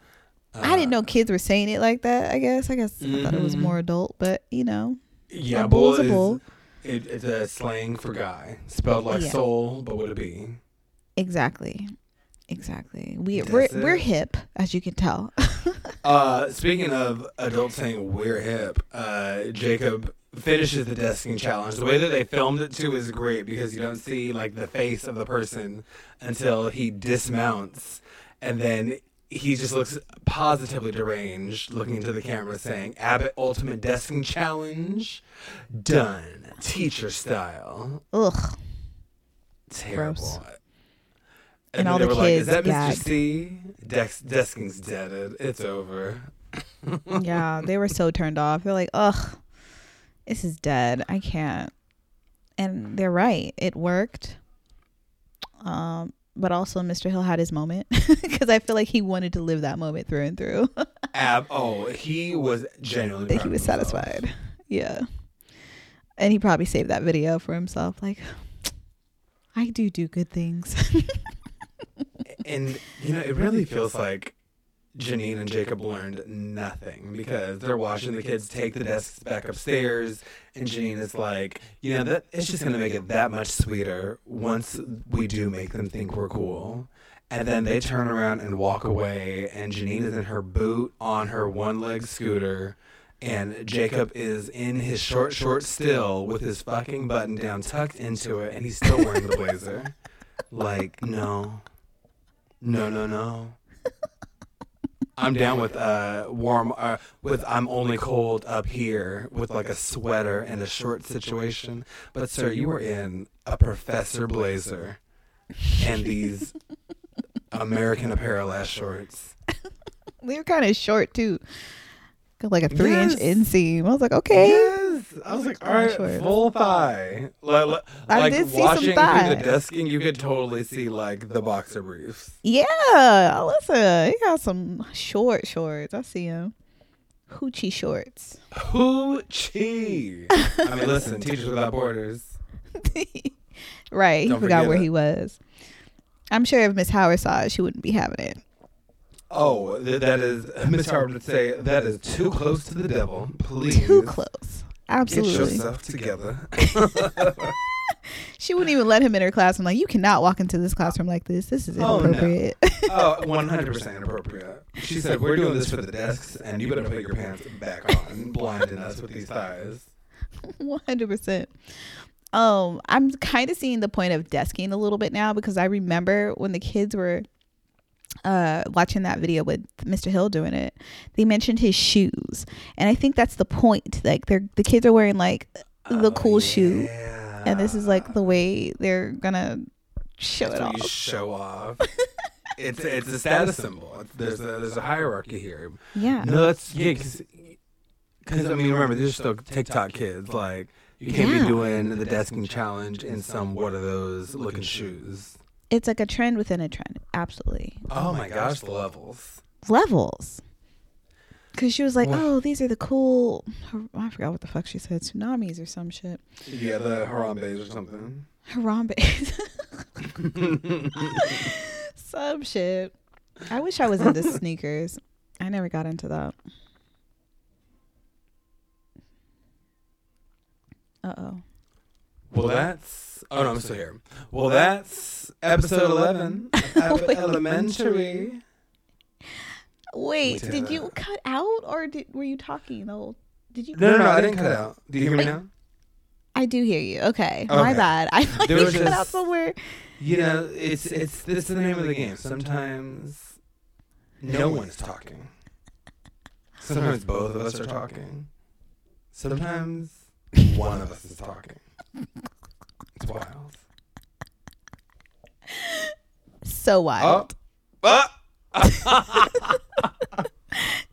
I didn't know kids were saying it like that. I guess. I guess I thought it was Mhm. more adult, but you know, Yeah, a bull is a is- bull. It, it's a slang for guy, spelled like Yeah. soul, but with a B. exactly, exactly. We That's we're it. we're hip, as you can tell. Uh, speaking of adults saying we're hip, uh, Jacob finishes the desking challenge. The way that they filmed it too is great because you don't see like the face of the person until he dismounts, and then he just looks positively deranged, looking into the camera, saying, "Abbott Ultimate Desking Challenge, done, teacher style." Ugh. Terrible. Gross. And, And all they the were like, "Is kids that Mr. C? Dex- desking's deaded. It's over." yeah, they were so turned off. They're like, ugh, this is dead. I can't. And they're right. It worked. Um, but also Mr. Hill had his moment because I feel like he wanted to live that moment through and through. Ab- oh, he was genuinely. He was himself. satisfied. Yeah. And he probably saved that video for himself. Like, I do do good things. And you know, it really feels like Janine and Jacob learned nothing because they're watching the kids take the desks back upstairs, and Janine is like, you know, that it's just gonna make it that much sweeter once we do make them think we're cool. And then they turn around and walk away, and Janine is in her boot on her one leg scooter, and Jacob is in his short shorts still with his fucking button down tucked into it, and he's still wearing the blazer. Like, no. No, no, no. I'm down with uh warm uh with I'm only cold up here with like a sweater and a short situation. But sir, you were in a professor blazer and these American Apparel ass shorts. they were kind of short too. Got like a three inch inseam. I was like, okay. Yes. I was like, all right, Shorts. full thigh. Like, like, I did see some watching through the desking, you could totally see like the boxer briefs. Yeah, listen, he got some short shorts. I see him. Hoochie shorts. Hoochie. I mean, listen, Teachers Without Borders. right, he Don't forgot where it. he was. I'm sure if Miss Howard saw it, she wouldn't be having it. Oh, th- that is, Miss Howard would say, that is too close to the devil. Please. Too close. Get Absolutely. yourself together. She wouldn't even let him in her classroom. Like, you cannot walk into this classroom like this. This is Oh, no. inappropriate. oh, 100% inappropriate. She said, we're doing this for the desks, and you better put your pants back on, blinding us with these thighs. One hundred percent. Um, I'm kind of seeing the point of desking a little bit now because I remember when the kids were uh watching that video with Mr. Hill doing it, they mentioned his shoes, and I think that's the point. Like they're the kids are wearing like the Oh, cool shoe, and this is like the way they're gonna show That's it you off. show off. it's it's a status symbol. There's a there's a hierarchy here. Yeah, No, that's yeah. Because I mean, remember these are still TikTok kids. Like you can't Yeah. be doing the desking challenge in some what are those looking shoes. It's like a trend within a trend. Absolutely, Oh my gosh, the levels. levels. Because she was like, What? oh, these are the cool, I forgot what the fuck she said, tsunamis or some shit. Yeah, the Harambe's or something. Harambe. some shit. I wish I was into sneakers. I never got into that. Uh oh. Well, that's. Oh no, I'm still here. Well, that's episode 11 of Wait. Elementary. Wait, Wait, did uh, you cut out or did, were you talking the whole? Did you? No, no, no, I didn't cut out. Do you hear me now? I do hear you. Okay, my Okay. bad. I thought There you was cut out just- somewhere. You know, it's it's this is the name of the game. Sometimes no one's talking. Sometimes both of us are talking. Sometimes one of us is talking. It's wild. So wild. Oh.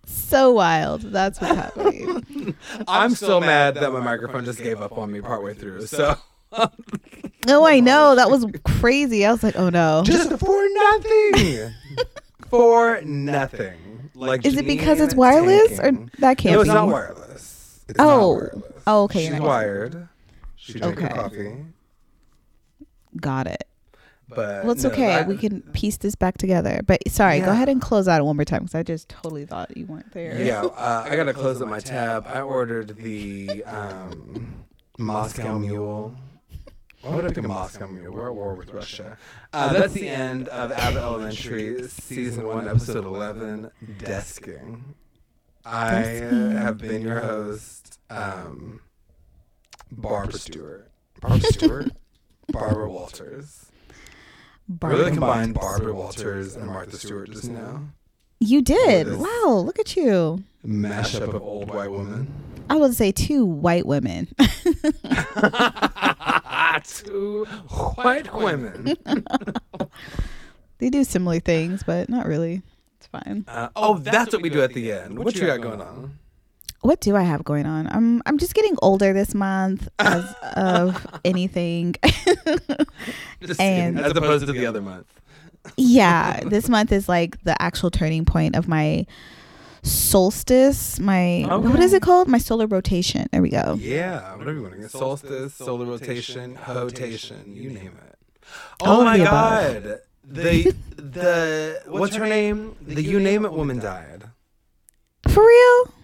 So wild. That's what's happening. I'm still mad that my microphone just gave up on me partway through. So oh, I know. That was crazy. I was like, oh no. just for nothing. for nothing. Like Is it because it's Janine wireless or that can't no, be? it's not wireless. It's not Oh. wireless. Oh, okay, She's wired. She drank her coffee. Got it. But Well, it's no, okay. that- we can piece this back together. But sorry, go ahead and close out one more time because I just totally thought you weren't there. Yeah, uh, I gotta close up my tab. I ordered the um, Moscow Mule. Why would I pick a Moscow Mule? We're at war with Russia. Uh, that's the end of Abbott Elementary, season one, episode eleven. Desking. I uh, have been your host, um, Barbara Stewart. Barbara Stewart. Barbara Walters. I really combined Barbara Walters and Martha Stewart just now. You did. This- Wow. Look at you. Mashup of old white women. I would say two white women. Two white women. they do similar things, but not really. It's fine. Uh, oh, that's what we do at the end. What you got going on? What do I have going on? I'm I'm just getting older this month as of anything. And- as opposed to the other month. yeah, this month is like the actual turning point of my solstice. My what Okay. is it called? My solar rotation. There we go. Yeah, whatever you want to get. Solstice, solar rotation, rotation, you name it. Oh of my the above. god. The the what's her name? The you name it woman died. For real?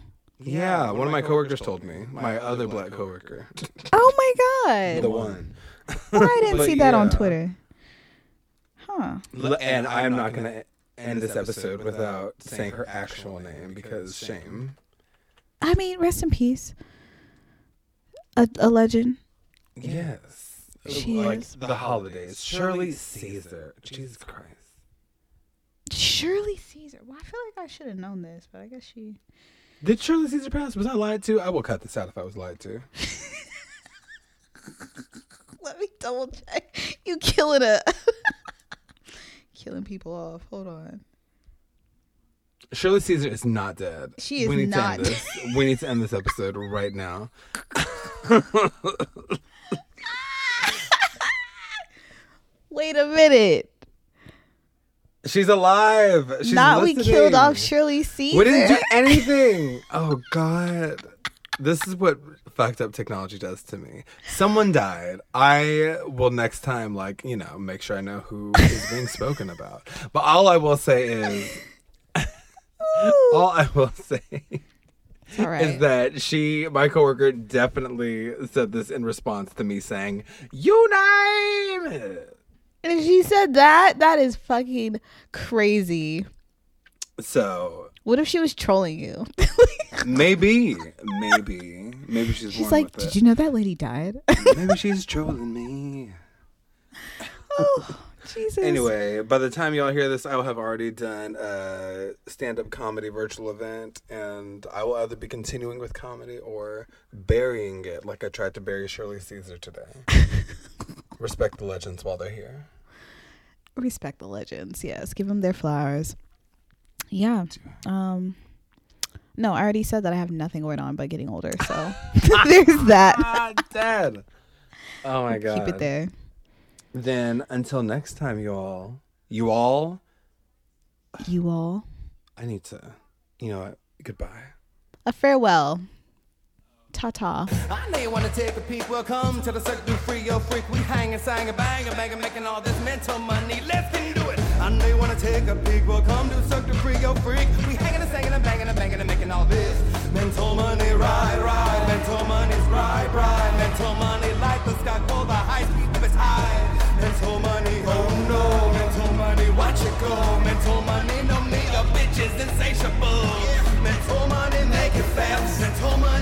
Yeah, one of my coworkers told me. My other black coworker. Oh my god. The god. one. Well, I didn't But see that on yeah. Twitter. Huh. L- And I'm not going to end this episode without saying her actual name because shame. I mean, rest in peace. A, a legend. Yes. She like is. the holidays. Shirley Caesar. Jesus Christ. Shirley Caesar. Well, I feel like I should have known this, but I guess she. Did Shirley Caesar pass? Was I lied to? I will cut this out if I was lied to. Let me double check. You killing it. killing people off. Hold on. Shirley Caesar is not dead. She is we need not To end this. we need to end this episode right now. Wait a minute. She's alive. She's Not we killed off Shirley Caesar. We didn't do anything. oh God. This is what fucked up technology does to me. Someone died. I will next time, like, you know, make sure I know who is being spoken about. But all I will say is all I will say right. is that she, my coworker, definitely said this in response to me saying, "You name it." And she said that, that is fucking crazy. So What if she was trolling you? maybe, maybe, maybe she's. She's like, did it. you know that lady died? Maybe she's trolling me. oh, Jesus. Anyway, by the time y'all hear this, I will have already done a stand-up comedy virtual event, and I will either be continuing with comedy or burying it, like I tried to bury Shirley Caesar today. Respect the legends while they're here. respect the legends. Yes, give them their flowers. Yeah. Um. No, I already said that I have nothing going on but getting older. So there's that. Ah, Dad. Oh my god. Keep it there. Then until next time, you all. You all. You all. I need to. You know what? Goodbye. A farewell. Ta ta. I know you wanna take a peek. Well, come to the do free your freak. We hang and sang bang bang and making all this mental money. Let's get it. I know you wanna take a peek. Well, come to do free your freak. We and and banging and banging and making all this mental money. Mental money's mental money. The sky, the high speed, high. Mental money, oh no, mental money, watch it go. Mental money, no need. Mental money, make it fast. Mental money.